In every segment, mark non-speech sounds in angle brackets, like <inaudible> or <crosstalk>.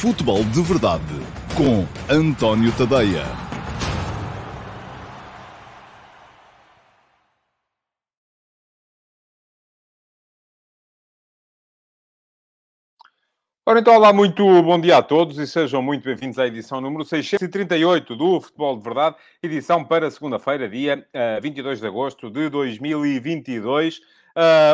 Futebol de Verdade com António Tadeia. Ora então, olá, muito bom dia a todos e sejam muito bem-vindos à edição número 638 do Futebol de Verdade, edição para segunda-feira, dia uh, 22 de agosto de 2022. Uh,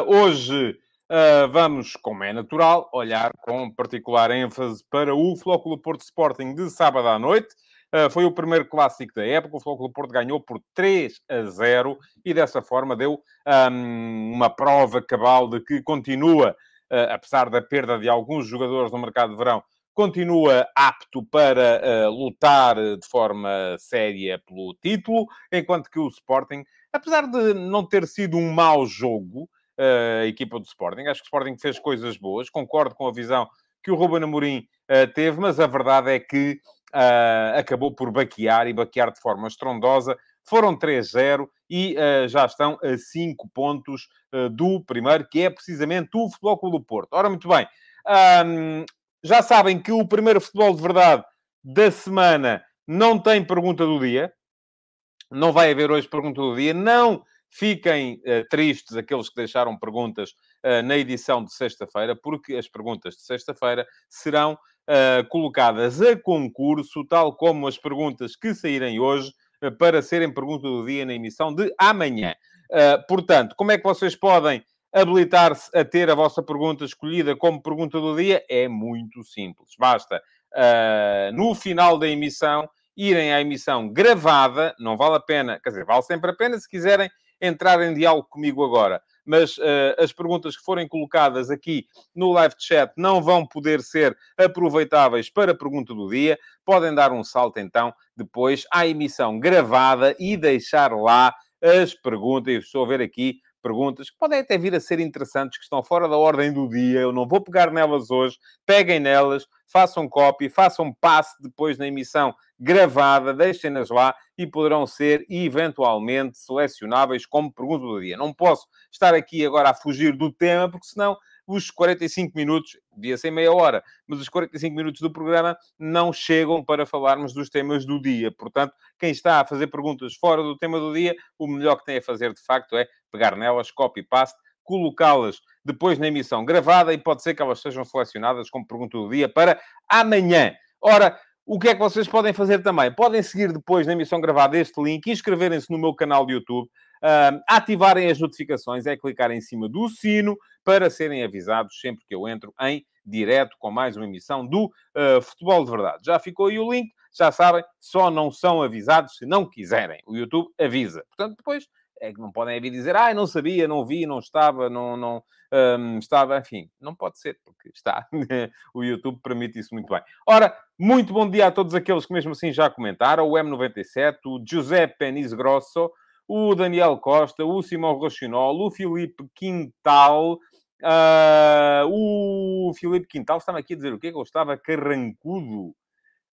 hoje uh, vamos, como é natural, olhar com particular ênfase para o Flóculo Porto Sporting de sábado à noite. Uh, foi o primeiro clássico da época. O Flóculo Porto ganhou por 3 a 0 e dessa forma deu um, uma prova cabal de que continua Uh, apesar da perda de alguns jogadores no mercado de verão, continua apto para uh, lutar de forma séria pelo título, enquanto que o Sporting, apesar de não ter sido um mau jogo, a equipa do Sporting, acho que o Sporting fez coisas boas, concordo com a visão que o Ruben Amorim teve, mas a verdade é que acabou por baquear e baquear de forma estrondosa foram 3-0 e já estão a 5 pontos do primeiro, que é precisamente o Futebol Clube do Porto. Ora, muito bem. Já sabem que o primeiro futebol de verdade da semana não tem pergunta do dia. Não vai haver hoje pergunta do dia. Não fiquem uh, tristes aqueles que deixaram perguntas uh, na edição de sexta-feira, porque as perguntas de sexta-feira serão uh, colocadas a concurso, tal como as perguntas que saírem hoje para serem pergunta do dia na emissão de amanhã. Portanto, como é que vocês podem habilitar-se a ter a vossa pergunta escolhida como pergunta do dia? É muito simples. Basta, no final da emissão, irem à emissão gravada, não vale a pena, quer dizer, vale sempre a pena se quiserem entrar em diálogo comigo agora mas uh, as perguntas que forem colocadas aqui no live chat não vão poder ser aproveitáveis para a pergunta do dia. Podem dar um salto então depois à emissão gravada e deixar lá as perguntas. Estou a ver aqui perguntas que podem até vir a ser interessantes, que estão fora da ordem do dia. Eu não vou pegar nelas hoje. Peguem nelas, façam copy, façam passe depois na emissão gravada, deixem-nas lá e poderão ser eventualmente selecionáveis como pergunta do dia. Não posso estar aqui agora a fugir do tema, porque senão os 45 minutos, podia ser meia hora, mas os 45 minutos do programa não chegam para falarmos dos temas do dia. Portanto, quem está a fazer perguntas fora do tema do dia, o melhor que tem a fazer, de facto, é pegar nelas, copy-paste, colocá-las depois na emissão gravada e pode ser que elas sejam selecionadas como pergunta do dia para amanhã. Ora, o que é que vocês podem fazer também? Podem seguir depois na emissão gravada este link, inscreverem-se no meu canal de YouTube, uh, ativarem as notificações, é clicar em cima do sino para serem avisados sempre que eu entro em direto com mais uma emissão do uh, Futebol de Verdade. Já ficou aí o link, já sabem, só não são avisados se não quiserem. O YouTube avisa. Portanto, depois é que não podem vir dizer, ah, não sabia, não vi, não estava, não, não um, estava, enfim, não pode ser, porque está. <laughs> o YouTube permite isso muito bem. Ora, muito bom dia a todos aqueles que mesmo assim já comentaram, o M97, o Giuseppe Penis Grosso, o Daniel Costa, o Simão Rochinol, o Filipe Quintal, uh, o Filipe Quintal, estava aqui a dizer o quê? Que eu estava carrancudo.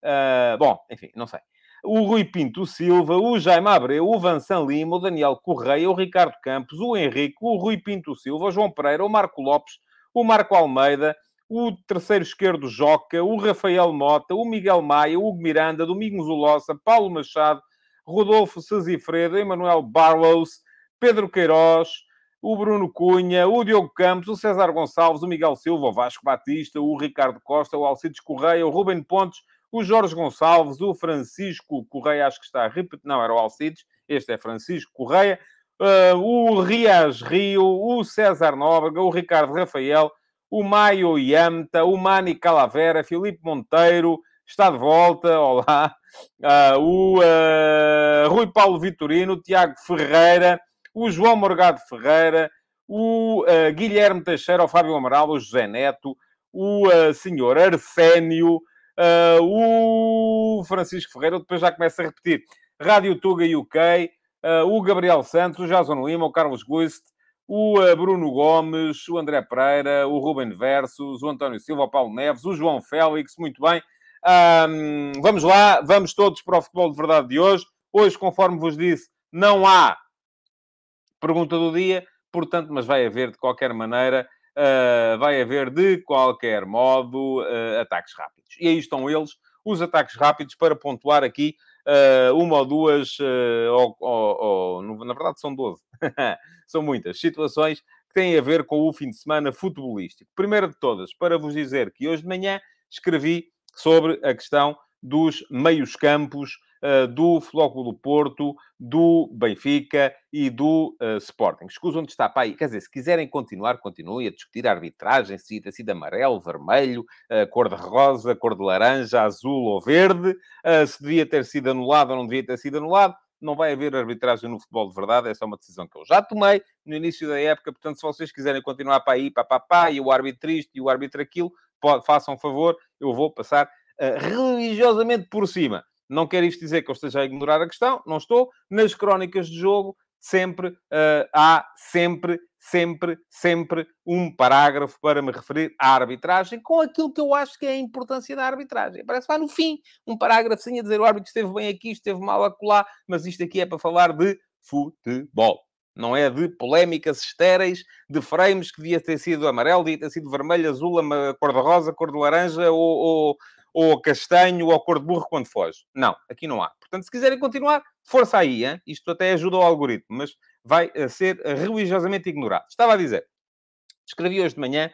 Uh, bom, enfim, não sei o Rui Pinto Silva, o Jaime Abreu, o Vansan Lima, o Daniel Correia, o Ricardo Campos, o Henrique, o Rui Pinto Silva, o João Pereira, o Marco Lopes, o Marco Almeida, o terceiro esquerdo Joca, o Rafael Mota, o Miguel Maia, o Hugo Miranda, Domingos Ulossa, Paulo Machado, Rodolfo Sazifredo, Emanuel Barlows, Pedro Queiroz, o Bruno Cunha, o Diogo Campos, o César Gonçalves, o Miguel Silva, o Vasco Batista, o Ricardo Costa, o Alcides Correia, o Ruben Pontes, o Jorge Gonçalves, o Francisco Correia, acho que está a repetir, não, era o Alcides, este é Francisco Correia, uh, o Rias Rio, o César Nóbrega, o Ricardo Rafael, o Maio Yamta, o Mani Calavera, Filipe Monteiro, está de volta, <laughs> olá, uh, o uh, Rui Paulo Vitorino, o Tiago Ferreira, o João Morgado Ferreira, o Guilherme Teixeira, o Fábio Amaral, o José Neto, o senhor Arsénio, Uh, o Francisco Ferreira depois já começa a repetir. Rádio Tuga UK, uh, o Gabriel Santos, o Jason Lima, o Carlos Guist, o uh, Bruno Gomes, o André Pereira, o Ruben Versus, o António Silva, o Paulo Neves, o João Félix, muito bem. Um, vamos lá, vamos todos para o futebol de verdade de hoje. Hoje, conforme vos disse, não há pergunta do dia, portanto, mas vai haver de qualquer maneira uh, vai haver, de qualquer modo, uh, ataques rápidos. E aí estão eles, os ataques rápidos, para pontuar aqui uh, uma ou duas, ou, ou, ou, na verdade são 12, <laughs> são muitas situações que têm a ver com o fim de semana futebolístico. Primeira de todas, para vos dizer que hoje de manhã escrevi sobre a questão dos meios campos do Flóculo do Porto, do Benfica e do uh, Sporting. Escusam de estar para aí. Quer dizer, se quiserem continuar, continuem a discutir a arbitragem, se ter sido amarelo, vermelho, uh, cor de rosa, cor de laranja, azul ou verde, uh, se devia ter sido anulado ou não devia ter sido anulado. Não vai haver arbitragem no futebol de verdade, essa é uma decisão que eu já tomei no início da época. Portanto, se vocês quiserem continuar para aí, pá, pá, e o árbitro isto e o árbitro aquilo, pode, façam favor, eu vou passar religiosamente por cima. Não quer isto dizer que eu esteja a ignorar a questão, não estou. Nas crónicas de jogo, sempre uh, há sempre, sempre, sempre um parágrafo para me referir à arbitragem com aquilo que eu acho que é a importância da arbitragem. Parece que vai no fim um parágrafo a dizer o árbitro esteve bem aqui, esteve mal acolá, mas isto aqui é para falar de futebol. Não é de polémicas estéreis, de frames que devia ter sido amarelo, devia ter sido vermelho, azul, cor de rosa, cor de laranja ou, ou, ou castanho ou cor de burro quando foge. Não, aqui não há. Portanto, se quiserem continuar, força aí. Hein? Isto até ajuda o algoritmo, mas vai eh, ser religiosamente ignorado. Estava a dizer, escrevi hoje de manhã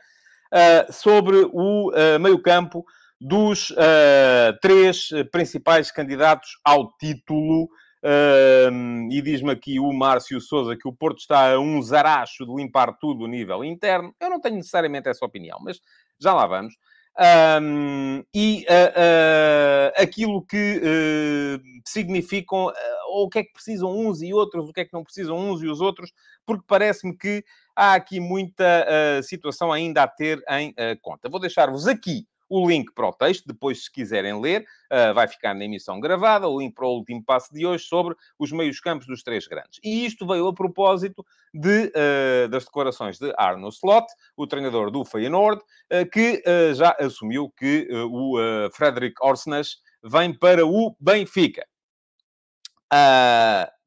uh, sobre o uh, meio-campo dos uh, três principais candidatos ao título. Uh, e diz-me aqui o Márcio Souza que o Porto está a um zaracho de limpar tudo o nível interno. Eu não tenho necessariamente essa opinião, mas já lá vamos. Um, e uh, uh, aquilo que uh, significam, ou o que é que precisam uns e outros, o que é que não precisam uns e os outros, porque parece-me que há aqui muita situação ainda a ter em conta. Vou deixar-vos aqui o link para o texto, depois, se quiserem ler, uh, vai ficar na emissão gravada, o link para o último passo de hoje sobre os meios campos dos três grandes. E isto veio a propósito de, uh, das declarações de Arno Slot, o treinador do Feyenoord, uh, que já assumiu que o Frederick Orsnes vem para o Benfica.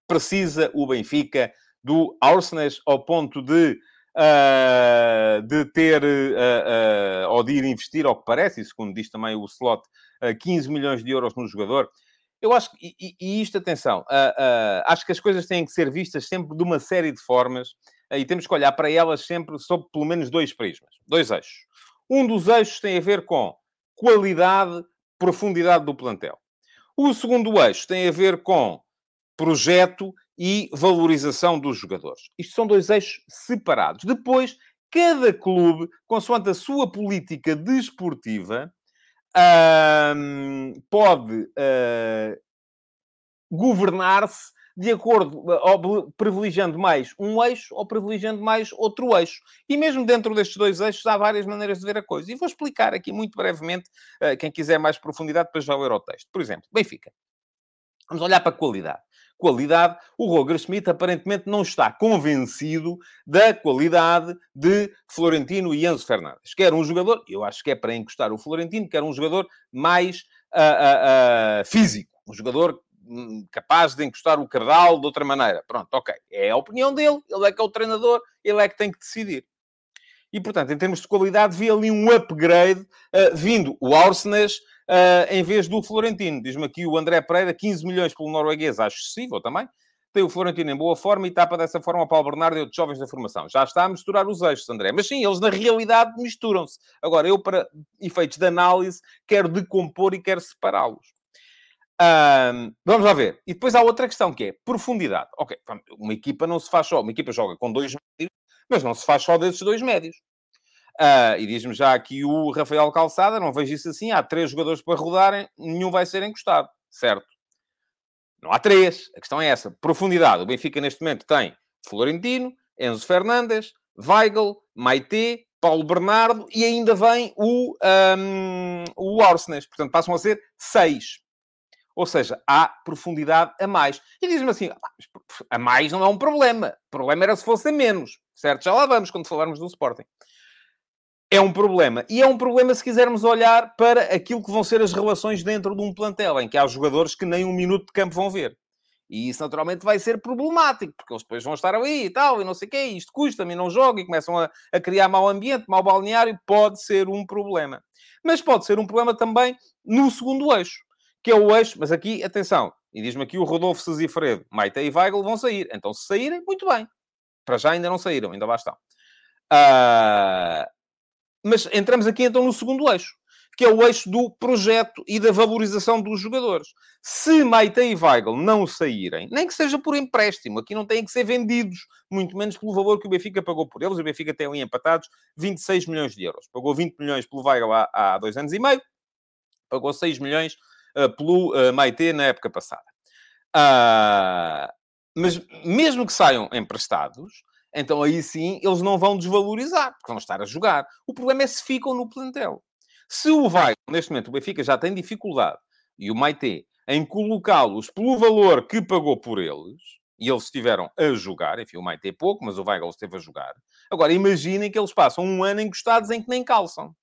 precisa o Benfica do Orsnes ao ponto de uh, de ter, uh, uh, ou de ir investir, ao que parece, e segundo diz também o slot, 15 milhões de euros no jogador. Eu acho que, e, e isto, atenção, acho que as coisas têm que ser vistas sempre de uma série de formas e temos que olhar para elas sempre sob pelo menos dois prismas, dois eixos. Um dos eixos tem a ver com qualidade, profundidade do plantel. O segundo eixo tem a ver com projeto e valorização dos jogadores. Isto são dois eixos separados. Depois, cada clube, consoante a sua política desportiva, pode uh, governar-se de acordo, privilegiando mais um eixo ou privilegiando mais outro eixo. E mesmo dentro destes dois eixos há várias maneiras de ver a coisa. E vou explicar aqui muito brevemente, uh, quem quiser mais profundidade, depois já ler o texto. Por exemplo, Benfica. Vamos olhar para a qualidade qualidade, o Roger Schmidt aparentemente não está convencido da qualidade de Florentino e Enzo Fernandes. Quer um jogador, eu acho que é para encostar o Florentino, quer um jogador mais uh, uh, uh, físico, um jogador hum, capaz de encostar o Cardal de outra maneira. Pronto, ok. É a opinião dele, ele é que é o treinador, ele é que tem que decidir. E, portanto, em termos de qualidade, vi ali um upgrade vindo o Arsenes uh, em vez do Florentino. Diz-me aqui o André Pereira, 15 milhões pelo norueguês, acho excessivo também. Tem o Florentino em boa forma e tapa dessa forma o Paulo Bernardo e outros jovens da formação. Já está a misturar os eixos, André. Mas sim, eles na realidade misturam-se. Agora, eu, para efeitos de análise, quero decompor e quero separá-los. Um, vamos lá ver. E depois há outra questão que é profundidade. Ok, uma equipa não se faz só. Uma equipa joga com dois médios, mas não se faz só desses dois médios. Uh, e diz-me já aqui o Rafael Calçada, não vejo isso assim, há três jogadores para rodarem, nenhum vai ser encostado, certo? Não há três, a questão é essa. Profundidade, o Benfica neste momento tem Florentino, Enzo Fernandes, Weigl, Maite, Paulo Bernardo e ainda vem o, um, o Arsenes. Portanto, passam a ser seis. Ou seja, há profundidade a mais. E diz-me assim, ah, a mais não é um problema. O problema era se fosse a menos. Certo? Já lá vamos quando falarmos do Sporting é um problema. E é um problema se quisermos olhar para aquilo que vão ser as relações dentro de um plantel, em que há jogadores que nem um minuto de campo vão ver. E isso naturalmente vai ser problemático, porque eles depois vão estar ali e tal, e não sei o quê, e isto custa-me, não jogo, e começam a, a, criar mau ambiente, mau balneário, pode ser um problema. Mas pode ser um problema também no segundo eixo, que é o eixo, mas aqui, atenção, e diz-me aqui o Rodolfo Sesifredo, Maite e Weigl vão sair. Então, se saírem, muito bem. Para já ainda não saíram, ainda lá estão. Uh... Mas entramos aqui então no segundo eixo, que é o eixo do projeto e da valorização dos jogadores. Se Maite e Weigl não saírem, nem que seja por empréstimo, aqui não têm que ser vendidos, muito menos pelo valor que o Benfica pagou por eles. O Benfica tem ali empatados 26 milhões de euros. Pagou 20 milhões pelo Weigl há, há dois anos e meio, pagou 6 milhões uh, pelo uh, Maite na época passada. Uh, mas mesmo que saiam emprestados, então aí sim eles não vão desvalorizar, porque vão estar a jogar. O problema é se ficam no plantel. Se o vai, neste momento, o Benfica já tem dificuldade, e o Maite, em colocá-los pelo valor que pagou por eles, e eles estiveram a jogar, enfim, o Maite pouco, mas o Weigl esteve a jogar. Agora, imaginem que eles passam um ano encostados em que nem calçam.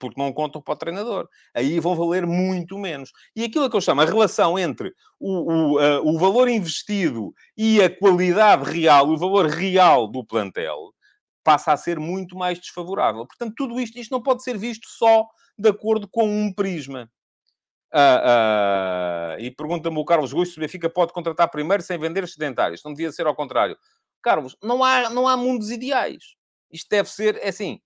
Porque não contam para o treinador. Aí vão valer muito menos. E aquilo que eu chamo a relação entre o, o, uh, o valor investido e a qualidade real, o valor real do plantel, passa a ser muito mais desfavorável. Portanto, tudo isto, isto não pode ser visto só de acordo com um prisma. Uh, uh, e pergunta-me o Carlos Gusto se o Benfica pode contratar primeiro sem vender sedentários. Não devia ser ao contrário. Carlos, não há, não há mundos ideais. Isto deve ser, é assim.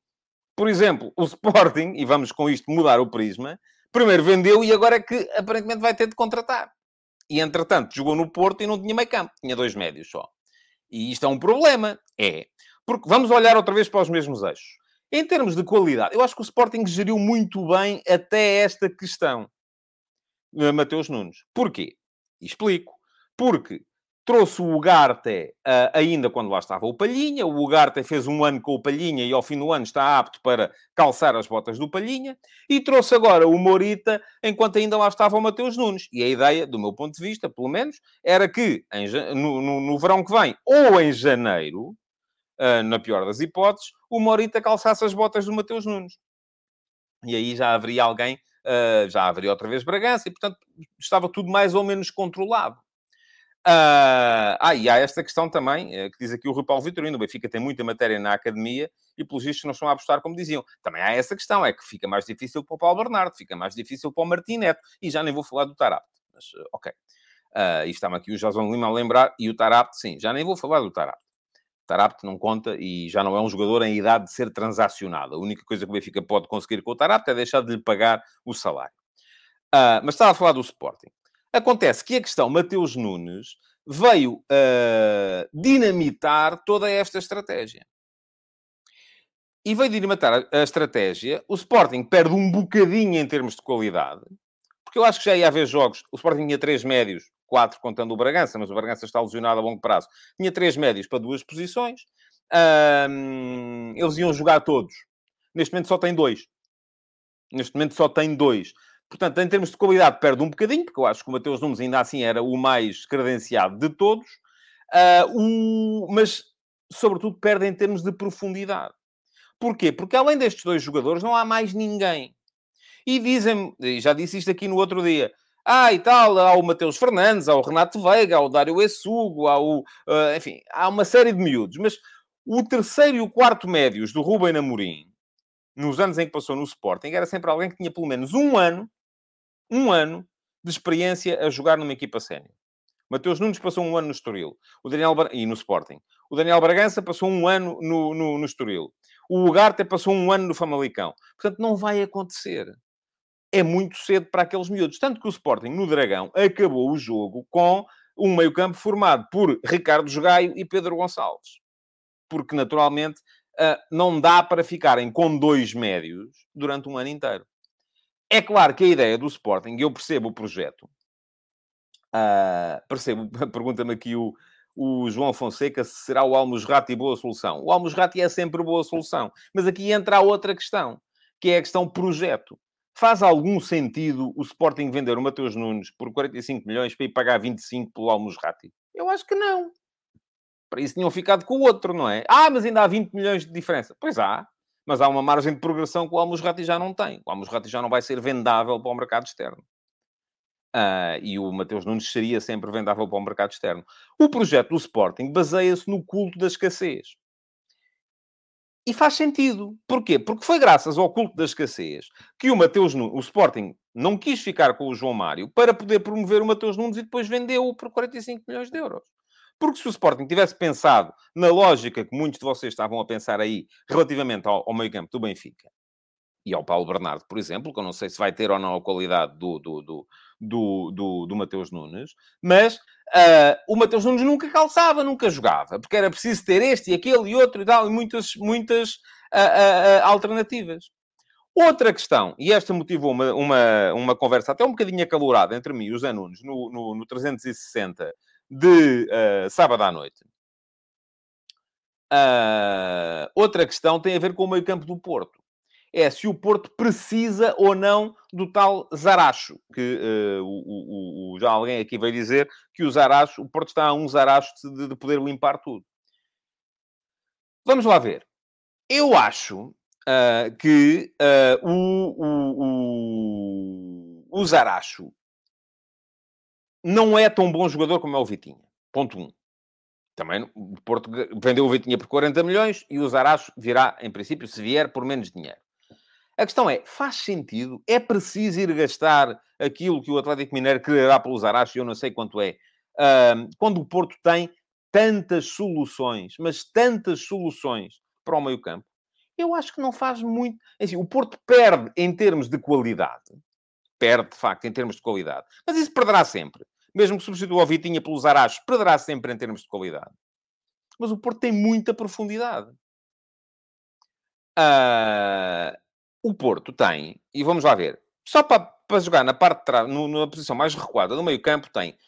Por exemplo, o Sporting, e vamos com isto mudar o prisma, primeiro vendeu e agora é que aparentemente vai ter de contratar. E entretanto, jogou no Porto e não tinha meio campo, tinha dois médios só. E isto é um problema. É. Porque vamos olhar outra vez para os mesmos eixos. Em termos de qualidade, eu acho que o Sporting geriu muito bem até esta questão. Eh, Mateus Nunes. Porquê? Explico. Porque trouxe o Ugarte uh, ainda quando lá estava o Palhinha. O Ugarte fez um ano com o Palhinha e ao fim do ano está apto para calçar as botas do Palhinha. E trouxe agora o Morita enquanto ainda lá estava o Mateus Nunes. E a ideia, do meu ponto de vista, pelo menos, era que em, no, no, no verão que vem ou em janeiro uh, na pior das hipóteses, o Morita calçasse as botas do Mateus Nunes. E aí já haveria alguém, uh, já haveria outra vez Bragança, e portanto estava tudo mais ou menos controlado. Uh, ah, e há esta questão também, uh, que diz aqui o Rui Paulo Vitorino, o Benfica tem muita matéria na academia e, pelos vistos, não estão a apostar como diziam. Também há essa questão, é que fica mais difícil para o Paulo Bernardo, fica mais difícil para o Martim Neto, e já nem vou falar do Tarapte, mas uh, ok. Uh, e está-me aqui o Jason Lima a lembrar, e o Tarapte, sim, já nem vou falar do Tarapte. Tarapte não conta e já não é um jogador em idade de ser transacionado. A única coisa que o Benfica pode conseguir com o Tarapte é deixar de lhe pagar o salário. Uh, mas estava a falar do Sporting. Acontece que a questão Mateus Nunes veio uh, dinamitar toda esta estratégia. E veio dinamitar a estratégia. O Sporting perde um bocadinho em termos de qualidade, porque eu acho que já ia haver jogos. O Sporting tinha três médios quatro contando o Bragança, mas o Bragança está lesionado a longo prazo. Tinha três médios para duas posições. Um, eles iam jogar todos. Neste momento só tem dois. Neste momento só tem dois. Portanto, em termos de qualidade, perde um bocadinho, porque eu acho que o Mateus Nunes ainda assim era o mais credenciado de todos. Uh, o... Mas, sobretudo, perde em termos de profundidade. Porquê? Porque além destes dois jogadores, não há mais ninguém. E dizem, já disse isto aqui no outro dia, ah, e tal, há o Mateus Fernandes, há o Renato Veiga, há o Dário Essugo, há o... Uh, enfim, há uma série de miúdos. Mas o terceiro e o quarto médios do Rubem Amorim, nos anos em que passou no Sporting, era sempre alguém que tinha pelo menos um ano, um ano de experiência a jogar numa equipa sénior. Mateus Nunes passou um ano no Estoril. O Daniel. E no Sporting. O Daniel Bragança passou um ano no, no, no Estoril. O Ugarte passou um ano no Famalicão. Portanto, não vai acontecer é muito cedo para aqueles miúdos. Tanto que o Sporting, no Dragão, acabou o jogo com um meio-campo formado por Ricardo Jogaio e Pedro Gonçalves. Porque, naturalmente, ah, não dá para ficarem com dois médios durante um ano inteiro. É claro que a ideia do Sporting, eu percebo o projeto, uh, percebo, <laughs> pergunta-me aqui o, o João Fonseca se será o Almos Rati boa solução. O Almos Rati é sempre boa solução. Mas aqui entra a outra questão, que é a questão projeto. Faz algum sentido o Sporting vender o Mateus Nunes por 45 milhões para ir pagar 25 pelo Almusrati? Eu acho que não. Para isso tinham ficado com o outro, não é? Ah, mas ainda há 20 milhões de diferença. Pois há. Mas há uma margem de progressão que o Almusrati já não tem. O Almusrati já não vai ser vendável para o mercado externo. Uh, e o Mateus Nunes seria sempre vendável para o mercado externo. O projeto do Sporting baseia-se no culto da escassez. E faz sentido. Porquê? Porque foi graças ao culto da escassez que o Mateus Nunes, o Sporting não quis ficar com o João Mário para poder promover o Mateus Nunes e depois vendeu-o por 45 milhões de euros. Porque se o Sporting tivesse pensado na lógica que muitos de vocês estavam a pensar aí relativamente ao, ao meio campo do Benfica, e ao Paulo Bernardo, por exemplo, que eu não sei se vai ter ou não a qualidade do, do, do, do, do, do Mateus Nunes, mas uh, o Mateus Nunes nunca calçava, nunca jogava, porque era preciso ter este e aquele e outro e tal, e muitas, muitas uh, uh, alternativas. Outra questão, e esta motivou uma, uma, uma conversa até um bocadinho acalorada entre mim e o Zé Nunes no, no, no 360 de sábado à noite. outra questão tem a ver com o meio campo do Porto é se o Porto precisa ou não do tal Zaracho, que uh, o, o, o, já alguém aqui veio dizer que o Zaracho, o Porto está a um Zaracho de, de poder limpar tudo. Vamos lá ver. Eu acho uh, que uh, o, o, o, o Zaracho não é tão bom jogador como é o Vitinha. Ponto 1. Um. Também o Porto vendeu o Vitinha por 40 milhões e o Zaracho virá, em princípio, se vier, por menos dinheiro. A questão é, faz sentido? É preciso ir gastar aquilo que o Atlético Mineiro quererá pelo Zaracho, eu não sei quanto é, quando o Porto tem tantas soluções, mas tantas soluções para o meio campo? Eu acho que não faz muito... É assim, o Porto perde em termos de qualidade. Perde, de facto, em termos de qualidade. Mas isso perderá sempre. Mesmo que substitua o Vitinha pelo Zaracho, perderá sempre em termos de qualidade. Mas o Porto tem muita profundidade. Uh, o Porto tem, e vamos lá ver, só para, para jogar na parte de trás, na posição mais recuada do meio campo, tem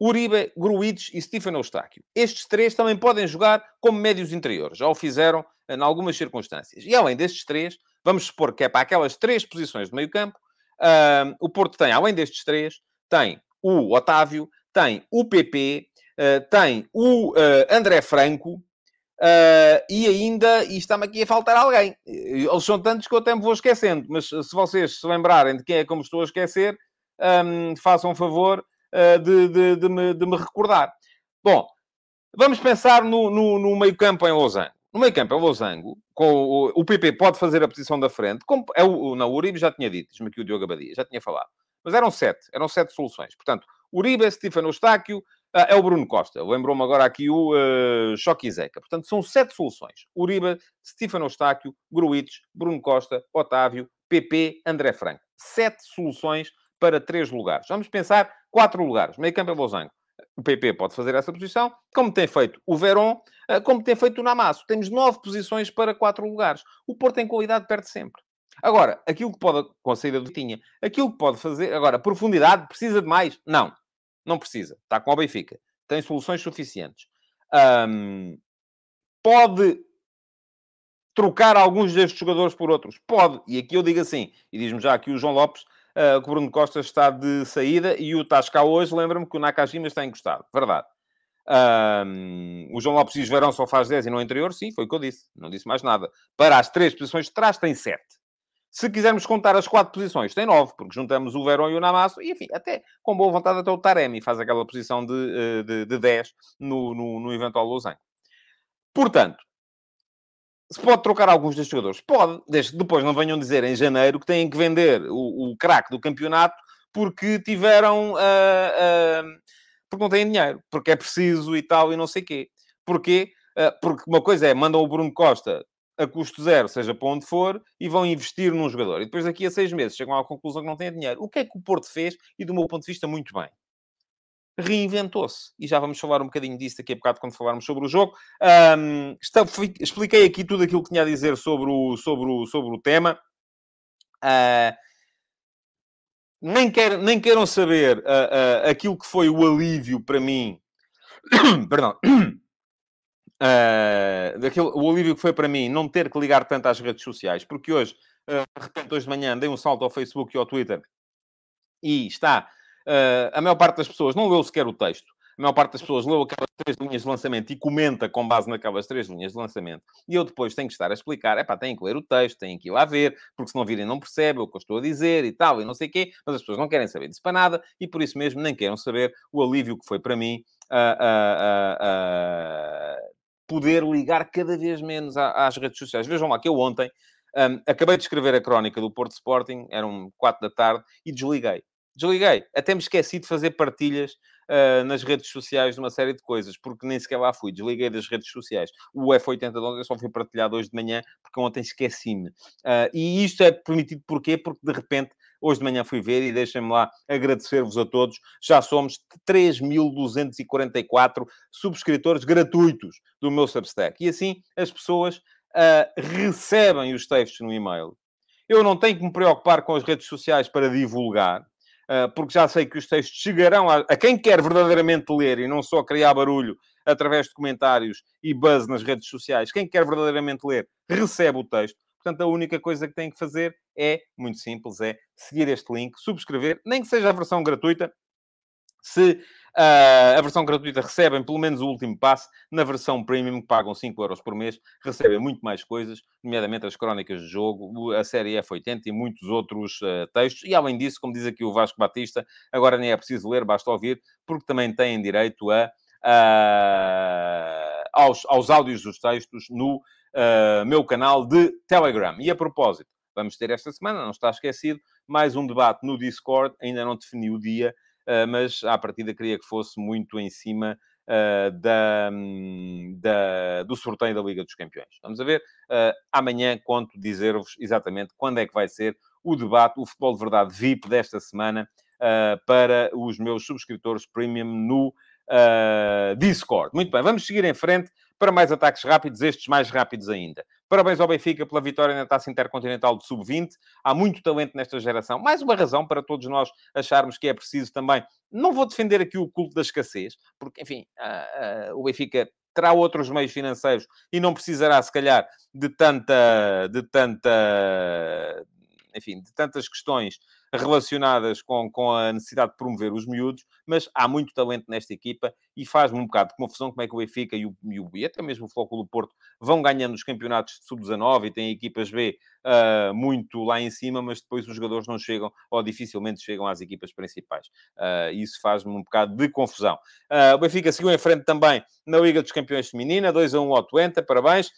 Uribe, Gruites e Stephen Eustáquio. Estes três também podem jogar como médios interiores. Já o fizeram em algumas circunstâncias. E além destes três, vamos supor que é para aquelas três posições de meio campo, uh, o Porto tem, além destes três, tem o Otávio, tem o PP, uh, tem o uh, André Franco, Uh, e ainda, e está-me aqui a faltar alguém. Eles são tantos que eu até me vou esquecendo, mas se vocês se lembrarem de quem é me estou a esquecer, um, façam favor uh, de, de, de, me, de, me, recordar. Bom, vamos pensar no, no, no meio-campo em Losango. No meio-campo em Losango, com o, o, PP pode fazer a posição da frente, como é o, não, o Uribe já tinha dito, diz-me aqui o Diogo Abadia, já tinha falado. Mas eram sete, eram sete soluções. Portanto, Uribe, Stefano Eustáquio, ah, é o Bruno Costa. Lembrou-me agora aqui o uh, Choque Zeca. Portanto, são sete soluções. Uribe, Stefano Eustáquio, Gruites, Bruno Costa, Otávio, PP, André Franco. Sete soluções para três lugares. Vamos pensar quatro lugares. Meio campo é Losango. O PP pode fazer essa posição, como tem feito o Verón, ah, como tem feito o Namasso. Temos nove posições para quatro lugares. O Porto em qualidade perde sempre. Agora, aquilo que pode, com a saída do Tinha, aquilo que pode fazer, agora, profundidade, precisa de mais? Não. Não precisa. Está com o Benfica. Tem soluções suficientes. Um, pode trocar alguns destes jogadores por outros? Pode. E aqui eu digo assim, e diz-me já aqui o João Lopes, uh, que o Bruno Costa está de saída e o Tasca hoje, lembra-me que o Nakajima está encostado. Verdade. Um, o João Lopes diz Verão só faz 10 e no interior, sim, foi o que eu disse. Não disse mais nada. Para as três posições de trás tem 7. Se quisermos contar as quatro posições, tem nove, porque juntamos o Verón e o Namasso, e enfim, até com boa vontade, até o Taremi faz aquela posição de, eh, de, de 10 no, no, no eventual Lausanne. Portanto, se pode trocar alguns destes jogadores? Pode, desde depois não venham dizer em janeiro que têm que vender o, o craque do campeonato porque tiveram. Uh, uh, porque não têm dinheiro, porque é preciso e tal, e não sei quê. Porquê? Uh, porque uma coisa é, mandam o Bruno Costa a custo zero, seja para onde for, e vão investir num jogador. E depois, daqui a seis meses, chegam à conclusão que não têm dinheiro. O que é que o Porto fez? E, do meu ponto de vista, muito bem. Reinventou-se. E já vamos falar um bocadinho disso daqui a bocado, quando falarmos sobre o jogo. Um, está, expliquei aqui tudo aquilo que tinha a dizer sobre o, sobre o, sobre o tema. Uh, nem, quer, nem queiram saber uh, uh, aquilo que foi o alívio para mim. <coughs> Perdão uh, daquele, o alívio que foi para mim não ter que ligar tanto às redes sociais, porque hoje, uh, de repente, hoje de manhã, dei um salto ao Facebook e ao Twitter e está, uh, a maior parte das pessoas não leu sequer o texto. a maior parte das pessoas leu aquelas três linhas de lançamento e comenta com base naquelas três linhas de lançamento. E eu depois tenho que estar a explicar, é pá, têm que ler o texto, têm que ir lá ver, porque se não virem não percebem o que eu estou a dizer e tal, e não sei o quê, mas as pessoas não querem saber disso para nada, e por isso mesmo nem querem saber o alívio que foi para mim uh, poder ligar cada vez menos às redes sociais. Vejam lá que eu ontem um, acabei de escrever a crónica do Porto Sporting, eram quatro da tarde, e desliguei. Desliguei. Até me esqueci de fazer partilhas uh, nas redes sociais de uma série de coisas, porque nem sequer lá fui. Desliguei das redes sociais. O F80 de ontem só fui partilhado hoje de manhã, porque ontem esqueci-me. Uh, e isto é permitido porquê? Porque, de repente, hoje de manhã fui ver e deixem-me lá agradecer-vos a todos. Já somos 3.244 subscritores gratuitos do meu Substack. E assim, as pessoas uh, recebem os textos no e-mail. Eu não tenho que me preocupar com as redes sociais para divulgar. Ah, porque já sei que os textos chegarão a, a, quem quer verdadeiramente ler e não só criar barulho através de comentários e buzz nas redes sociais. Quem quer verdadeiramente ler recebe o texto. Portanto, a única coisa que tem que fazer é, muito simples, é seguir este link, subscrever, nem que seja a versão gratuita, se uh, a versão gratuita recebem pelo menos o último passo, na versão premium, que pagam 5 euros por mês, recebem muito mais coisas, nomeadamente as crónicas de jogo, a série F80 e muitos outros uh, textos. E além disso, como diz aqui o Vasco Batista, agora nem é preciso ler, basta ouvir, porque também têm direito a, uh, aos, aos áudios dos textos no ah, meu canal de Telegram. E a propósito, vamos ter esta semana, não está esquecido, mais um debate no Discord, ainda não defini o dia, ah, mas à partida queria que fosse muito em cima uh, da, da, do sorteio da Liga dos Campeões. Vamos a ver. Uh, amanhã conto dizer-vos exatamente quando é que vai ser o debate, o Futebol de Verdade VIP desta semana para os meus subscritores premium no Discord. Muito bem, vamos seguir em frente para mais ataques rápidos, estes mais rápidos ainda. Parabéns ao Benfica pela vitória na Taça Intercontinental de Sub-20. Há muito talento nesta geração. Mais uma razão para todos nós acharmos que é preciso também. Não vou defender aqui o culto da escassez, porque, enfim, uh, uh, o Benfica terá outros meios financeiros e não precisará, se calhar, de tanta, de tanta, enfim, de tantas questões relacionadas com, com a necessidade de promover os miúdos, mas há muito talento nesta equipa e faz-me um bocado de confusão como é que o Benfica e, o, e, o, e até mesmo o Flóculo Porto vão ganhando os campeonatos de sub-19 e têm equipas B uh, muito lá em cima, mas depois os jogadores não chegam ou dificilmente chegam às equipas principais. Uh, isso faz-me um bocado de confusão. Uh, o Benfica seguiu em frente também na Liga dos Campeões Feminina, 2 a 1 ao Twente, parabéns.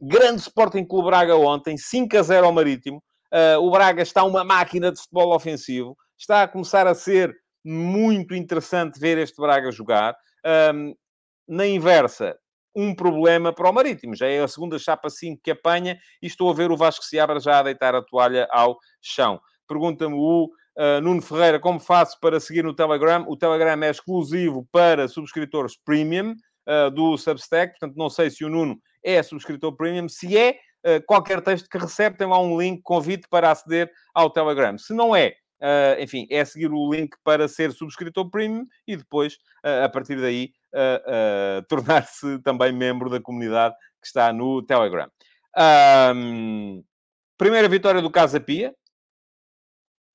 grande Sporting Clube Braga ontem, 5 a 0 ao Marítimo. Uh, o Braga está uma máquina de futebol ofensivo. Está a começar a ser muito interessante ver este Braga jogar. Um, na inversa, um problema para o Marítimo. Já é a segunda chapa 5 que apanha e estou a ver o Vasco Seabra já a deitar a toalha ao chão. Pergunta-me o uh, Nuno Ferreira como faço para seguir no Telegram. O Telegram é exclusivo para subscritores premium uh, do Substack, portanto não sei se o Nuno é subscritor premium. Se é, qualquer texto que recebe tem lá um link, convite para aceder ao Telegram. Se não é, Uh, enfim, é seguir o link para ser subscritor premium e depois, uh, a partir daí, uh, <laughs> tornar-se também membro da comunidade que está no Telegram. Um, primeira vitória do Casa Pia.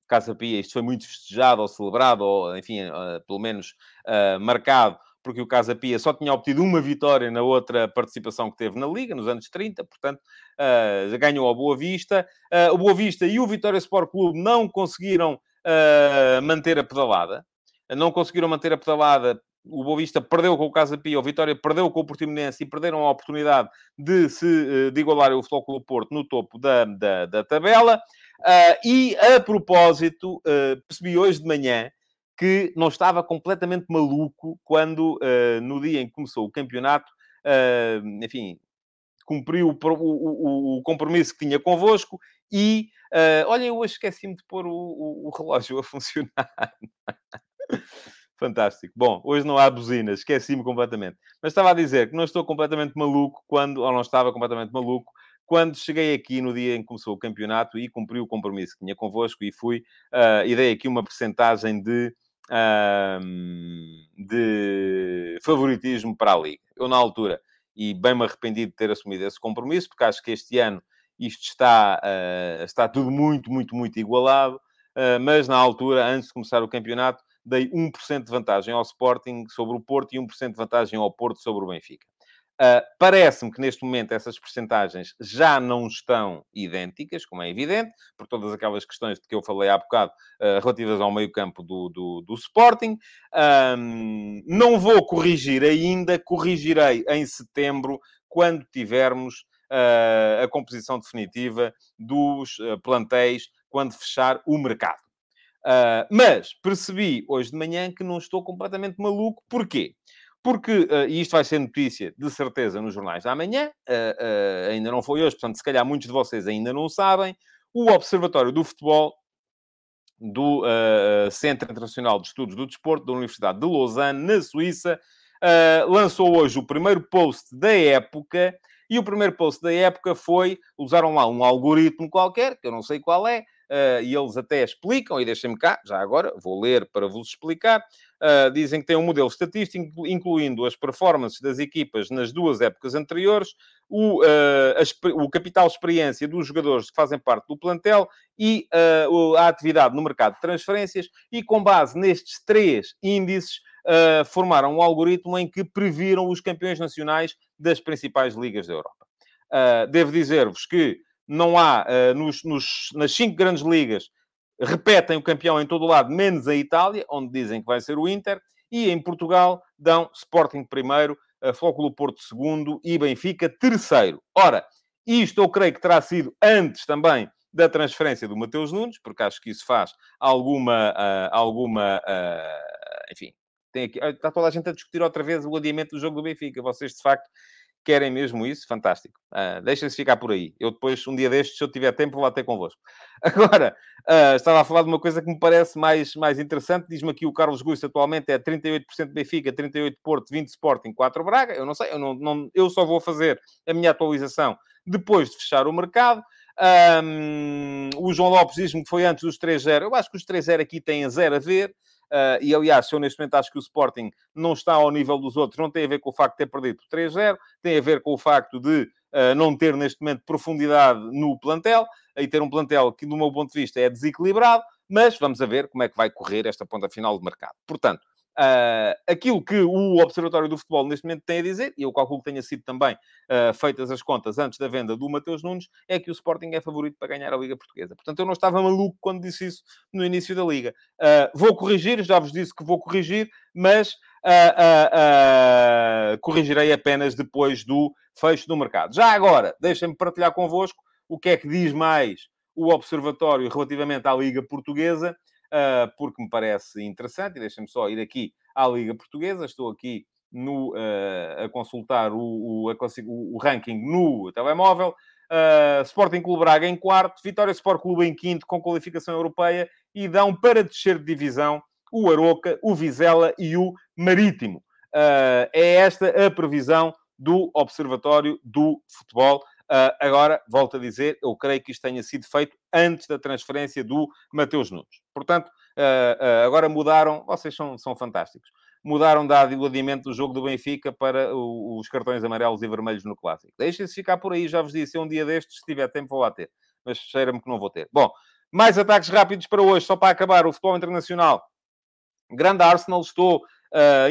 Casa Pia, isto foi muito festejado ou celebrado, ou enfim, pelo menos marcado porque o Casa Pia só tinha obtido uma vitória na outra participação que teve na Liga, nos anos 30, portanto, uh, ganhou ao Boa Vista. Uh, o Boa Vista e o Vitória Sport Clube não conseguiram uh, manter a pedalada. Não conseguiram manter a pedalada. O Boa Vista perdeu com o Casa Pia, o Vitória perdeu com o Portimonense e perderam a oportunidade de se de igualar o Futebol Porto no topo da, da, da tabela. e, a propósito, percebi hoje de manhã que não estava completamente maluco quando, uh, no dia em que começou o campeonato, uh, enfim, cumpriu o, o, o, compromisso que tinha convosco e, uh, olha, eu hoje esqueci-me de pôr o, relógio a <laughs> funcionar. Fantástico. Bom, hoje não há buzinas, esqueci-me completamente. Mas estava a dizer que não estou completamente maluco quando, ou não estava completamente maluco, quando cheguei aqui no dia em que começou o campeonato e cumpri o compromisso que tinha convosco e fui, uh, e dei aqui uma percentagem de de favoritismo para a Liga. Eu, na altura, e bem me arrependi de ter assumido esse compromisso, porque acho que este ano isto está, uh, está tudo muito, muito, muito igualado. Uh, mas na altura, antes de começar o campeonato, dei 1% de vantagem ao Sporting sobre o Porto e 1% de vantagem ao Porto sobre o Benfica. Uh, Parece-me que neste momento essas percentagens já não estão idênticas, como é evidente, por todas aquelas questões de que eu falei há bocado uh, relativas ao meio-campo do, do, do, Sporting. Um, não vou corrigir ainda, corrigirei em setembro, quando tivermos uh, a composição definitiva dos plantéis, quando fechar o mercado. mas percebi hoje de manhã que não estou completamente maluco. Porquê? Uh, e isto vai ser notícia de certeza nos jornais da manhã, uh, uh, ainda não foi hoje, portanto, se calhar muitos de vocês ainda não sabem, o Observatório do Futebol do Centro Internacional de Estudos do Desporto da Universidade de Lausanne, na Suíça, lançou hoje o primeiro post da época, e o primeiro post da época foi, usaram lá um algoritmo qualquer, que eu não sei qual é, uh, e eles até explicam, e deixem-me cá, já agora, vou ler para vos explicar. Uh, dizem que tem um modelo estatístico, incluindo as performances das equipas nas duas épocas anteriores, o, uh, o capital experiência dos jogadores que fazem parte do plantel e a atividade no mercado de transferências, e com base nestes três índices, formaram um algoritmo em que previram os campeões nacionais das principais ligas da Europa. devo dizer-vos que não há, uh, nos, nos, nas cinco grandes ligas, repetem o campeão em todo o lado, menos a Itália, onde dizem que vai ser o Inter, e em Portugal dão Sporting primeiro, uh, Flóculo Porto segundo e Benfica terceiro. Ora, isto eu creio que terá sido antes também da transferência do Mateus Nunes, porque acho que isso faz alguma, uh, alguma uh, enfim, tem aqui, está toda a gente a discutir outra vez o adiamento do jogo do Benfica. Vocês, de facto, querem mesmo isso, fantástico. Uh, Deixem-se ficar por aí. Eu depois, um dia destes, se eu tiver tempo, vou ter convosco. <laughs> Agora, uh, estava a falar de uma coisa que me parece mais, mais interessante. Diz-me aqui o Carlos Guiço, atualmente é 38% Benfica, 38% Porto, 20% Sporting, 4% Braga. Eu não sei, eu, não, não, eu só vou fazer a minha atualização depois de fechar o mercado. Um, o João Lopes diz-me que foi antes dos 3-0. Eu acho que os 3-0 aqui têm a zero a ver. Uh, e aliás, se eu neste momento acho que o Sporting não está ao nível dos outros, não tem a ver com o facto de ter perdido por 3-0, tem a ver com o facto de uh, não ter neste momento profundidade no plantel e ter um plantel que, do meu ponto de vista, é desequilibrado. Mas vamos a ver como é que vai correr esta ponta final de mercado. Portanto, Uh, aquilo que o Observatório do Futebol neste momento tem a dizer, e eu calculo que tenha sido também uh, feitas as contas antes da venda do Mateus Nunes, é que o Sporting é favorito para ganhar a Liga Portuguesa. Portanto, eu não estava maluco quando disse isso no início da Liga. Uh, vou corrigir, já vos disse que vou corrigir, mas corrigirei apenas depois do fecho do mercado. Já agora, deixem-me partilhar convosco o que é que diz mais o Observatório relativamente à Liga Portuguesa porque me parece interessante, e deixem-me só ir aqui à Liga Portuguesa, estou aqui no, uh, a consultar o, o, o, ranking no telemóvel. Uh, Sporting Clube Braga em quarto, Vitória Sport Clube em quinto, com qualificação europeia, e dão para descer de divisão o Aroca, o Vizela e o Marítimo. É esta a previsão do Observatório do Futebol. Uh, agora, volto a dizer, eu creio que isto tenha sido feito antes da transferência do Mateus Nunes. Portanto, uh, uh, agora mudaram, vocês são, são fantásticos, mudaram o adiamento do jogo do Benfica para o, os cartões amarelos e vermelhos no Clássico. Deixem-se ficar por aí, já vos disse, um dia destes, se tiver tempo, vou lá ter. Mas cheira-me que não vou ter. Bom, mais ataques rápidos para hoje, só para acabar, o futebol internacional. Grande Arsenal, estou